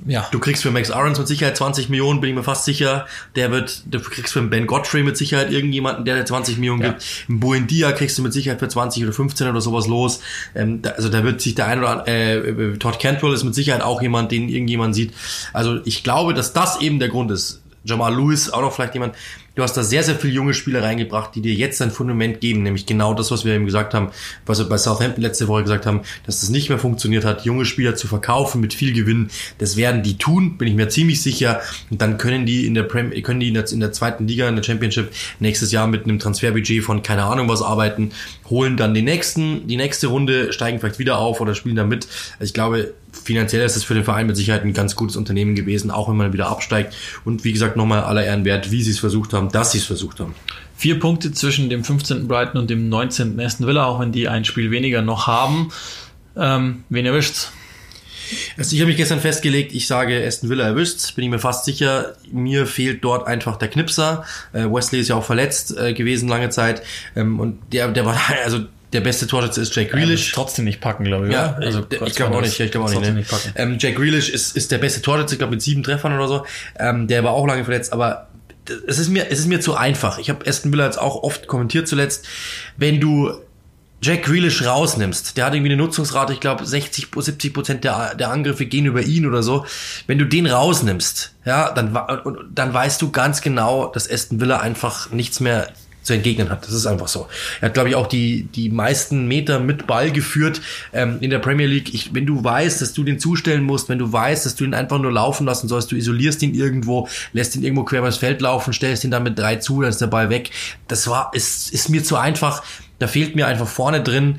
ja. Du kriegst für Max Aarons mit Sicherheit 20 Millionen, bin ich mir fast sicher. Der wird, du kriegst für Ben Godfrey mit Sicherheit irgendjemanden, der dir 20 Millionen ja. gibt. Im Buendia kriegst du mit Sicherheit für 20 oder 15 oder sowas los. Ähm, da, also da wird sich der ein oder andere, äh, Todd Cantwell ist mit Sicherheit auch jemand, den irgendjemand sieht. Also ich glaube, dass das eben der Grund ist. Jamal Lewis, auch noch vielleicht jemand, Du hast da sehr, sehr viele junge Spieler reingebracht, die dir jetzt ein Fundament geben, nämlich genau das, was wir eben gesagt haben, was wir bei Southampton letzte Woche gesagt haben, dass das nicht mehr funktioniert hat, junge Spieler zu verkaufen mit viel Gewinn. Das werden die tun, bin ich mir ziemlich sicher. Und dann können die in der Prem können die in der, zweiten Liga, in der Championship nächstes Jahr mit einem Transferbudget von keine Ahnung was arbeiten, holen dann den nächsten, die nächste Runde, steigen vielleicht wieder auf oder spielen da mit. Also ich glaube, finanziell ist es für den Verein mit Sicherheit ein ganz gutes Unternehmen gewesen, auch wenn man wieder absteigt. Und wie gesagt, nochmal aller Ehren wert, wie sie es versucht haben, haben, dass sie es versucht haben. Vier Punkte zwischen dem 15. Brighton und dem 19. Aston Villa, auch wenn die ein Spiel weniger noch haben. Ähm, wen erwischt's? Also ich habe mich gestern festgelegt, ich sage Aston Villa erwischt, bin ich mir fast sicher. Mir fehlt dort einfach der Knipser. Äh, Wesley ist ja auch verletzt äh, gewesen lange Zeit ähm, und der, der war <laughs> also der beste Torschütze ist Jack Grealish. Ja, trotzdem nicht packen, glaube ich. Ja, also ich glaube auch nicht. Ich glaube auch nicht. Ne? nicht ähm, Jack Grealish ist, ist der beste Torschütze, ich glaube mit sieben Treffern oder so. Ähm, der war auch lange verletzt, aber es ist mir, es ist mir zu einfach. Ich habe Aston Villa jetzt auch oft kommentiert zuletzt. Wenn du Jack Grealish rausnimmst, der hat irgendwie eine Nutzungsrate, ich glaube 60, 70 Prozent der, der Angriffe gehen über ihn oder so. Wenn du den rausnimmst, ja, dann, dann weißt du ganz genau, dass Aston Villa einfach nichts mehr zu entgegnen hat. Das ist einfach so. Er hat, glaube ich, auch die, die meisten Meter mit Ball geführt ähm, in der Premier League. Ich, wenn du weißt, dass du den zustellen musst, wenn du weißt, dass du ihn einfach nur laufen lassen sollst, du isolierst ihn irgendwo, lässt ihn irgendwo quer übers Feld laufen, stellst ihn dann mit drei zu, dann ist der Ball weg. Das war, ist, ist mir zu einfach. Da fehlt mir einfach vorne drin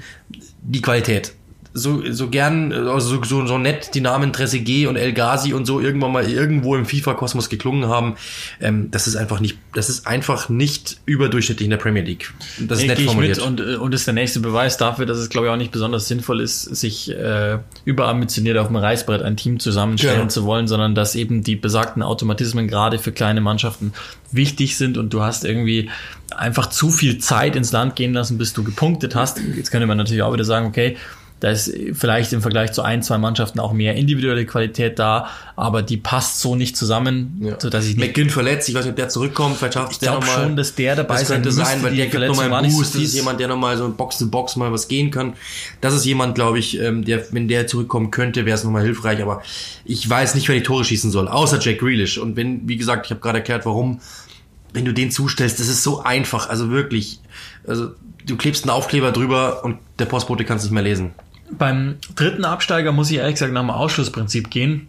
die Qualität so, so gern, also so, so nett die Namen Trezeguet und El Ghazi und so irgendwann mal irgendwo im FIFA-Kosmos geklungen haben, ähm, das ist einfach nicht, das ist einfach nicht überdurchschnittlich in der Premier League. Das ist nee, nett formuliert. und, äh, und ist der nächste Beweis dafür, dass es, glaube ich, auch nicht besonders sinnvoll ist, sich äh, überambitioniert auf dem Reißbrett ein Team zusammenstellen ja. zu wollen, sondern dass eben die besagten Automatismen gerade für kleine Mannschaften wichtig sind und du hast irgendwie einfach zu viel Zeit ins Land gehen lassen, bis du gepunktet hast. Jetzt könnte man natürlich auch wieder sagen, okay, da ist vielleicht im Vergleich zu ein, zwei Mannschaften auch mehr individuelle Qualität da, aber die passt so nicht zusammen, ja. so dass ich nicht. McGinn verletzt, ich weiß nicht, ob der zurückkommt, vielleicht schafft Ich glaube schon, dass der dabei das könnte sein, weil der gibt nochmal einen Boost, das ist jemand, der nochmal so Box to Box mal was gehen kann. Das ist jemand, glaube ich, ähm, der, wenn der zurückkommen könnte, wäre es nochmal hilfreich, aber ich weiß nicht, wer die Tore schießen soll, außer Jack Grealish. Und wenn, wie gesagt, ich habe gerade erklärt, warum, wenn du den zustellst, das ist so einfach, also wirklich, also du klebst einen Aufkleber drüber und der Postbote kann es nicht mehr lesen. Beim dritten Absteiger muss ich ehrlich gesagt nach dem Ausschlussprinzip gehen.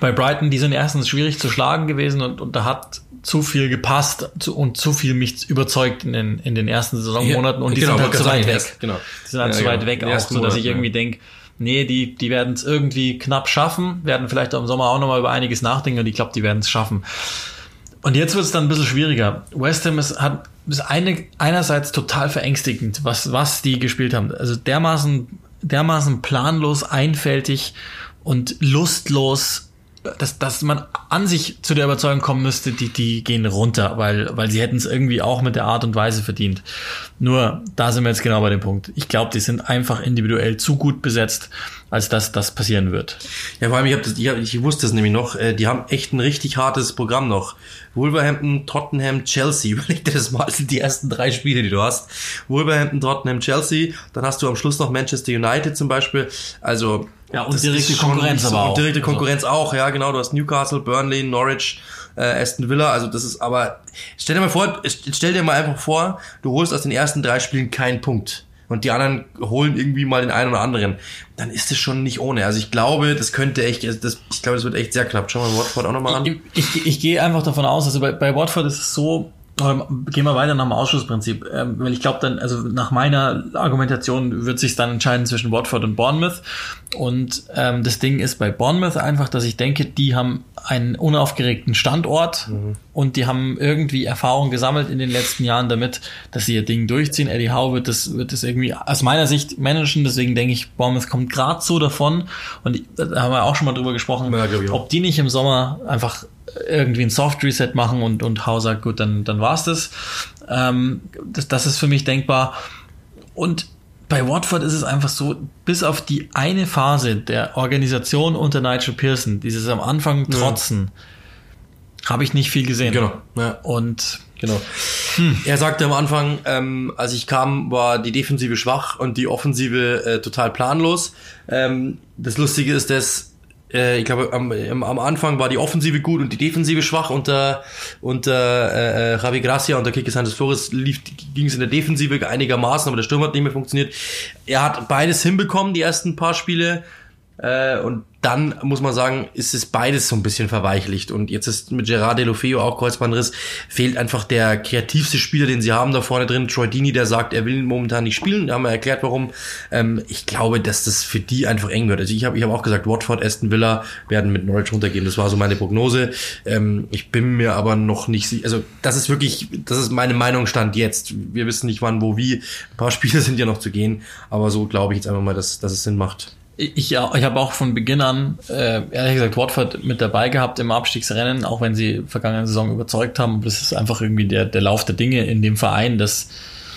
Bei Brighton, die sind erstens schwierig zu schlagen gewesen und, und da hat zu viel gepasst und zu viel mich überzeugt in den, in den ersten Saisonmonaten und die genau, sind halt zu weit weg. Genau. Die sind halt ja, zu weit genau. weg auch, so dass ich irgendwie ja. denke, nee, die, die werden es irgendwie knapp schaffen, werden vielleicht im Sommer auch nochmal über einiges nachdenken und ich glaube, die werden es schaffen. Und jetzt wird es dann ein bisschen schwieriger. West Ham ist, hat, ist eine, einerseits total verängstigend, was, was die gespielt haben. Also dermaßen dermaßen planlos, einfältig und lustlos, dass, dass man an sich zu der Überzeugung kommen müsste, die, die gehen runter, weil, weil sie hätten es irgendwie auch mit der Art und Weise verdient. Nur, da sind wir jetzt genau bei dem Punkt. Ich glaube, die sind einfach individuell zu gut besetzt, als dass das passieren wird. Ja, vor allem, ich, hab das, ich, hab, ich wusste es nämlich noch, äh, die haben echt ein richtig hartes Programm noch. Wolverhampton, Tottenham, Chelsea. <laughs> Überleg dir das mal, das sind die ersten drei Spiele, die du hast. Wolverhampton, Tottenham, Chelsea. Dann hast du am Schluss noch Manchester United zum Beispiel. Also ja, und direkte Konkurrenz aber auch. Und direkte also Konkurrenz also. auch, ja, genau. Du hast Newcastle, Burnley, Norwich, äh, Aston Villa. Also das ist aber, stell dir mal vor, stell dir mal einfach vor, du holst aus den ersten drei Spielen keinen Punkt und die anderen holen irgendwie mal den einen oder anderen, dann ist es schon nicht ohne. Also ich glaube, das könnte echt, das, ich glaube, das wird echt sehr knapp. Schauen wir Watford auch nochmal an. Ich, ich, ich gehe einfach davon aus, also bei, bei Watford ist es so, Gehen wir weiter nach dem Ausschlussprinzip, ähm, weil ich glaube dann, also nach meiner Argumentation wird sich dann entscheiden zwischen Watford und Bournemouth. Und ähm, das Ding ist bei Bournemouth einfach, dass ich denke, die haben einen unaufgeregten Standort mhm. und die haben irgendwie Erfahrung gesammelt in den letzten Jahren damit, dass sie ihr Ding durchziehen. Eddie Howe wird das, wird das irgendwie aus meiner Sicht managen, deswegen denke ich, Bournemouth kommt gerade so davon. Und da haben wir auch schon mal drüber gesprochen, ja, ob die nicht im Sommer einfach irgendwie ein Soft Reset machen und, und Hau sagt, gut, dann, dann war's das. Ähm, das. Das ist für mich denkbar. Und bei Watford ist es einfach so, bis auf die eine Phase der Organisation unter Nigel Pearson, dieses am Anfang trotzen, ja. habe ich nicht viel gesehen. Genau. Ja. Und genau. Hm. Er sagte am Anfang, ähm, als ich kam, war die Defensive schwach und die Offensive äh, total planlos. Ähm, das Lustige ist, dass äh, ich glaube, am, am Anfang war die Offensive gut und die Defensive schwach. Unter, unter äh, Javi Gracia und der Kike Santos Flores ging es in der Defensive einigermaßen, aber der Sturm hat nicht mehr funktioniert. Er hat beides hinbekommen, die ersten paar Spiele. Äh, und dann muss man sagen, ist es beides so ein bisschen verweichlicht. Und jetzt ist mit Gerard Delofeo auch Kreuzbandriss, fehlt einfach der kreativste Spieler, den sie haben da vorne drin. Troy Dini, der sagt, er will momentan nicht spielen. Da haben wir erklärt, warum. Ähm, ich glaube, dass das für die einfach eng wird. Also ich habe ich hab auch gesagt, Watford, Aston Villa werden mit Norwich runtergehen. Das war so meine Prognose. Ähm, ich bin mir aber noch nicht sicher. Also das ist wirklich, das ist meine Meinung stand jetzt. Wir wissen nicht wann, wo, wie. Ein paar <laughs> Spiele sind ja noch zu gehen. Aber so glaube ich jetzt einfach mal, dass, dass es Sinn macht. Ich, ich habe auch von Beginn an, äh, ehrlich gesagt, Watford mit dabei gehabt im Abstiegsrennen, auch wenn sie vergangene Saison überzeugt haben. Das ist einfach irgendwie der, der Lauf der Dinge in dem Verein, dass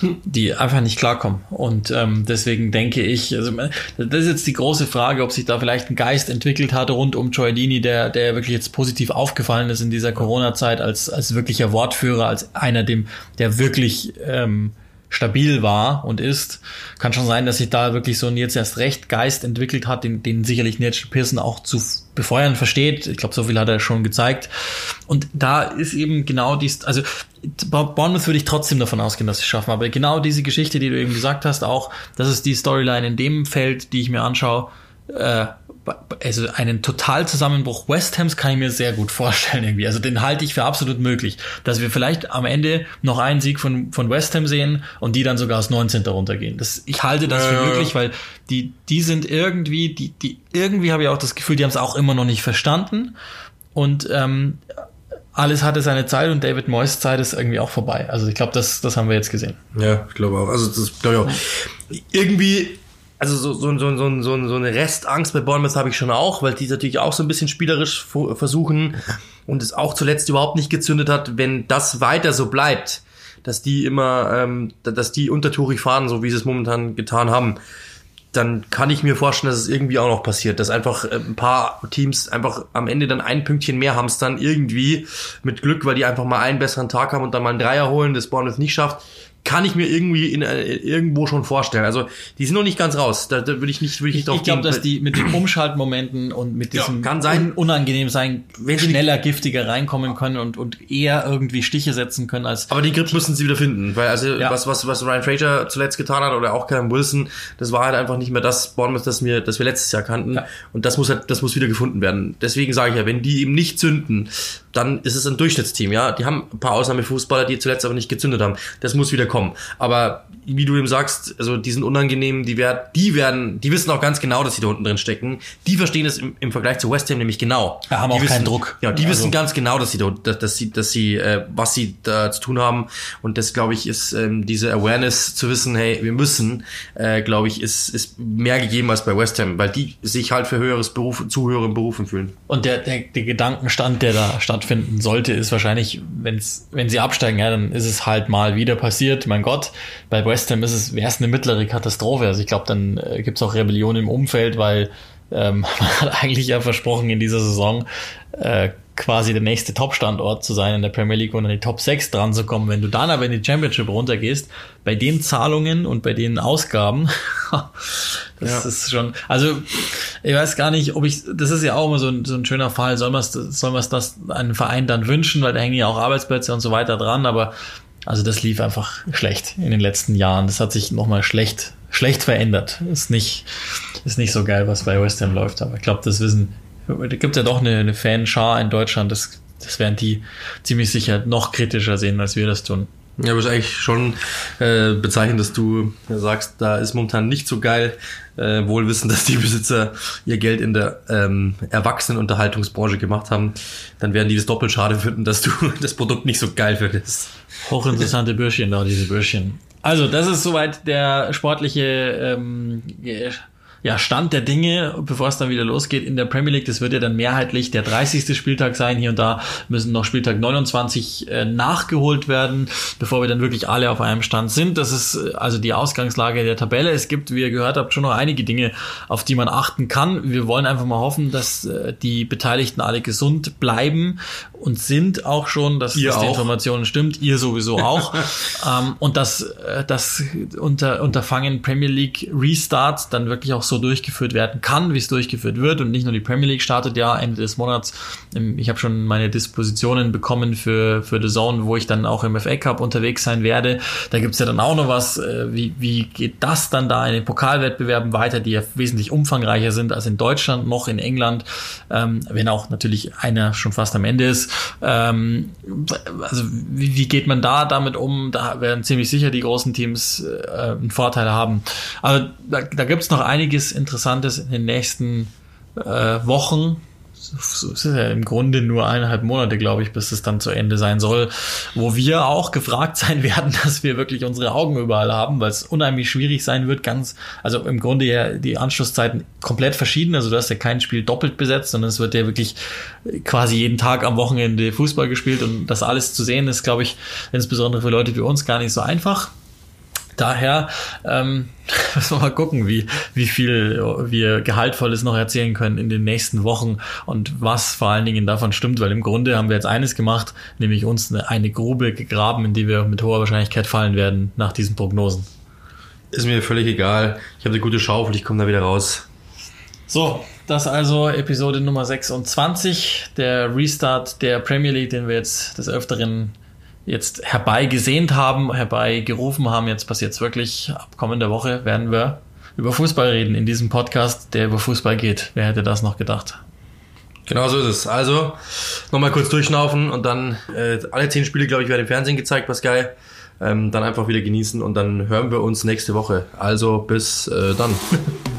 die einfach nicht klarkommen. Und ähm, deswegen denke ich, also das ist jetzt die große Frage, ob sich da vielleicht ein Geist entwickelt hat rund um Gioardini, der, der wirklich jetzt positiv aufgefallen ist in dieser Corona-Zeit als, als wirklicher Wortführer, als einer, dem, der wirklich ähm, stabil war und ist. Kann schon sein, dass sich da wirklich so ein jetzt erst recht Geist entwickelt hat, den, den sicherlich Nigel Pearson auch zu befeuern versteht. Ich glaube, so viel hat er schon gezeigt. Und da ist eben genau dies, also Bournemouth würde ich trotzdem davon ausgehen, dass sie es schaffen. Aber genau diese Geschichte, die du eben gesagt hast, auch, das ist die Storyline in dem Feld, die ich mir anschaue, äh, also einen Totalzusammenbruch West Hams kann ich mir sehr gut vorstellen irgendwie. Also den halte ich für absolut möglich, dass wir vielleicht am Ende noch einen Sieg von, von West Ham sehen und die dann sogar aus 19. runtergehen. Das, ich halte das für möglich, weil die, die sind irgendwie, die, die, irgendwie habe ich auch das Gefühl, die haben es auch immer noch nicht verstanden und ähm, alles hatte seine Zeit und David Moyes Zeit ist irgendwie auch vorbei. Also ich glaube, das, das haben wir jetzt gesehen. Ja, ich glaube auch. Also das glaube ich auch. Irgendwie also so, so, so, so, so, so eine Restangst bei Bournemouth habe ich schon auch, weil die natürlich auch so ein bisschen spielerisch versuchen und es auch zuletzt überhaupt nicht gezündet hat, wenn das weiter so bleibt, dass die immer, ähm, dass die untertourig fahren, so wie sie es momentan getan haben, dann kann ich mir vorstellen, dass es irgendwie auch noch passiert, dass einfach äh, ein paar Teams einfach am Ende dann ein Pünktchen mehr haben es dann irgendwie mit Glück, weil die einfach mal einen besseren Tag haben und dann mal einen Dreier holen, das Bournemouth nicht schafft kann ich mir irgendwie in, äh, irgendwo schon vorstellen. Also die sind noch nicht ganz raus. Da, da würde ich nicht, würde ich nicht drauf Ich glaube, dass die mit den Umschaltmomenten und mit diesem ja, kann sein. Un unangenehm sein, schneller, giftiger reinkommen können und, und eher irgendwie Stiche setzen können als. Aber den Grip müssen sie wieder finden, weil also ja. was, was, was Ryan Fraser zuletzt getan hat oder auch Callum Wilson, das war halt einfach nicht mehr das Bournemouth, das wir, das wir letztes Jahr kannten. Ja. Und das muss halt, das muss wieder gefunden werden. Deswegen sage ich ja, wenn die eben nicht zünden, dann ist es ein Durchschnittsteam, ja. Die haben ein paar Ausnahmefußballer, die zuletzt aber nicht gezündet haben. Das muss wieder kommen. Aber wie du eben sagst, also die sind unangenehm, die werden, die werden, die wissen auch ganz genau, dass sie da unten drin stecken. Die verstehen es im, im Vergleich zu West Ham nämlich genau. Ja, haben die auch wissen, keinen Druck. Ja, die also. wissen ganz genau, dass sie da, dass, dass sie, dass sie, äh, was sie da zu tun haben. Und das, glaube ich, ist ähm, diese Awareness zu wissen, hey, wir müssen, äh, glaube ich, ist, ist mehr gegeben als bei West Ham, weil die sich halt für höheres Beruf, zu höheren Berufen fühlen. Und der, der, der Gedankenstand, der da stattfinden sollte, ist wahrscheinlich, wenn's, wenn sie absteigen, ja, dann ist es halt mal wieder passiert. Mein Gott, bei West Ham ist es, wäre es eine mittlere Katastrophe. Also ich glaube, dann äh, gibt es auch Rebellion im Umfeld, weil ähm, <laughs> man hat eigentlich ja versprochen in dieser Saison äh, quasi der nächste Top-Standort zu sein in der Premier League und an die Top 6 dran zu kommen. Wenn du dann aber in die Championship runtergehst, bei den Zahlungen und bei den Ausgaben, <laughs> das ja. ist schon, also ich weiß gar nicht, ob ich, das ist ja auch immer so ein, so ein schöner Fall, soll man es soll man's das einem Verein dann wünschen, weil da hängen ja auch Arbeitsplätze und so weiter dran, aber also das lief einfach schlecht in den letzten Jahren. Das hat sich nochmal schlecht, schlecht verändert. Ist nicht, ist nicht so geil, was bei West Ham läuft. Aber ich glaube, das wissen, da gibt ja doch eine, eine Fanschar in Deutschland. Das, das werden die ziemlich sicher noch kritischer sehen, als wir das tun. Ja, aber ist eigentlich schon äh, bezeichnend, dass du sagst, da ist momentan nicht so geil, äh, wohl wissen, dass die Besitzer ihr Geld in der ähm, Erwachsenenunterhaltungsbranche gemacht haben, dann werden die das doppelt schade finden, dass du <laughs> das Produkt nicht so geil findest. Hochinteressante Bürschchen da, diese Bürschchen. Also, das ist soweit der sportliche ähm, ja, Stand der Dinge, bevor es dann wieder losgeht in der Premier League. Das wird ja dann mehrheitlich der 30. Spieltag sein. Hier und da müssen noch Spieltag 29 äh, nachgeholt werden, bevor wir dann wirklich alle auf einem Stand sind. Das ist äh, also die Ausgangslage der Tabelle. Es gibt, wie ihr gehört habt, schon noch einige Dinge, auf die man achten kann. Wir wollen einfach mal hoffen, dass äh, die Beteiligten alle gesund bleiben und sind auch schon, dass, dass die Informationen stimmt. Ihr sowieso auch. <laughs> ähm, und dass äh, das unter, Unterfangen Premier League Restart dann wirklich auch so so durchgeführt werden kann, wie es durchgeführt wird. Und nicht nur die Premier League startet ja Ende des Monats. Ich habe schon meine Dispositionen bekommen für, für The Zone, wo ich dann auch im FA Cup unterwegs sein werde. Da gibt's ja dann auch noch was, äh, wie, wie geht das dann da in den Pokalwettbewerben weiter, die ja wesentlich umfangreicher sind als in Deutschland, noch in England, ähm, wenn auch natürlich einer schon fast am Ende ist. Ähm, also wie, wie geht man da damit um? Da werden ziemlich sicher die großen Teams äh, einen Vorteil haben. Aber da, da gibt es noch einiges Interessantes in den nächsten äh, Wochen. So ist ja im Grunde nur eineinhalb Monate, glaube ich, bis es dann zu Ende sein soll, wo wir auch gefragt sein <laughs> werden, dass wir wirklich unsere Augen überall haben, weil es unheimlich schwierig sein wird, ganz, also im Grunde ja die Anschlusszeiten komplett verschieden, also du hast ja kein Spiel doppelt besetzt, sondern es wird ja wirklich quasi jeden Tag am Wochenende Fußball gespielt. Und das alles zu sehen ist, glaube ich, insbesondere für Leute wie uns gar nicht so einfach. Daher ähm, <laughs> müssen wir mal gucken, wie, wie viel wir Gehaltvolles noch erzählen können in den nächsten Wochen und was vor allen Dingen davon stimmt, weil im Grunde haben wir jetzt eines gemacht, nämlich uns eine, eine Grube gegraben, in die wir mit hoher Wahrscheinlichkeit fallen werden nach diesen Prognosen. Ist mir völlig egal. Ich habe eine gute Schaufel, ich komme da wieder raus. So, das also Episode Nummer 26, der Restart der Premier League, den wir jetzt des Öfteren jetzt herbeigesehnt haben, herbeigerufen haben. Jetzt passiert es wirklich. Ab kommender Woche werden wir über Fußball reden in diesem Podcast, der über Fußball geht. Wer hätte das noch gedacht? Genau so ist es. Also, nochmal kurz durchschnaufen und dann äh, alle zehn Spiele, glaube ich, werden im Fernsehen gezeigt, was geil. Ähm, dann einfach wieder genießen und dann hören wir uns nächste Woche. Also bis äh, dann. <laughs>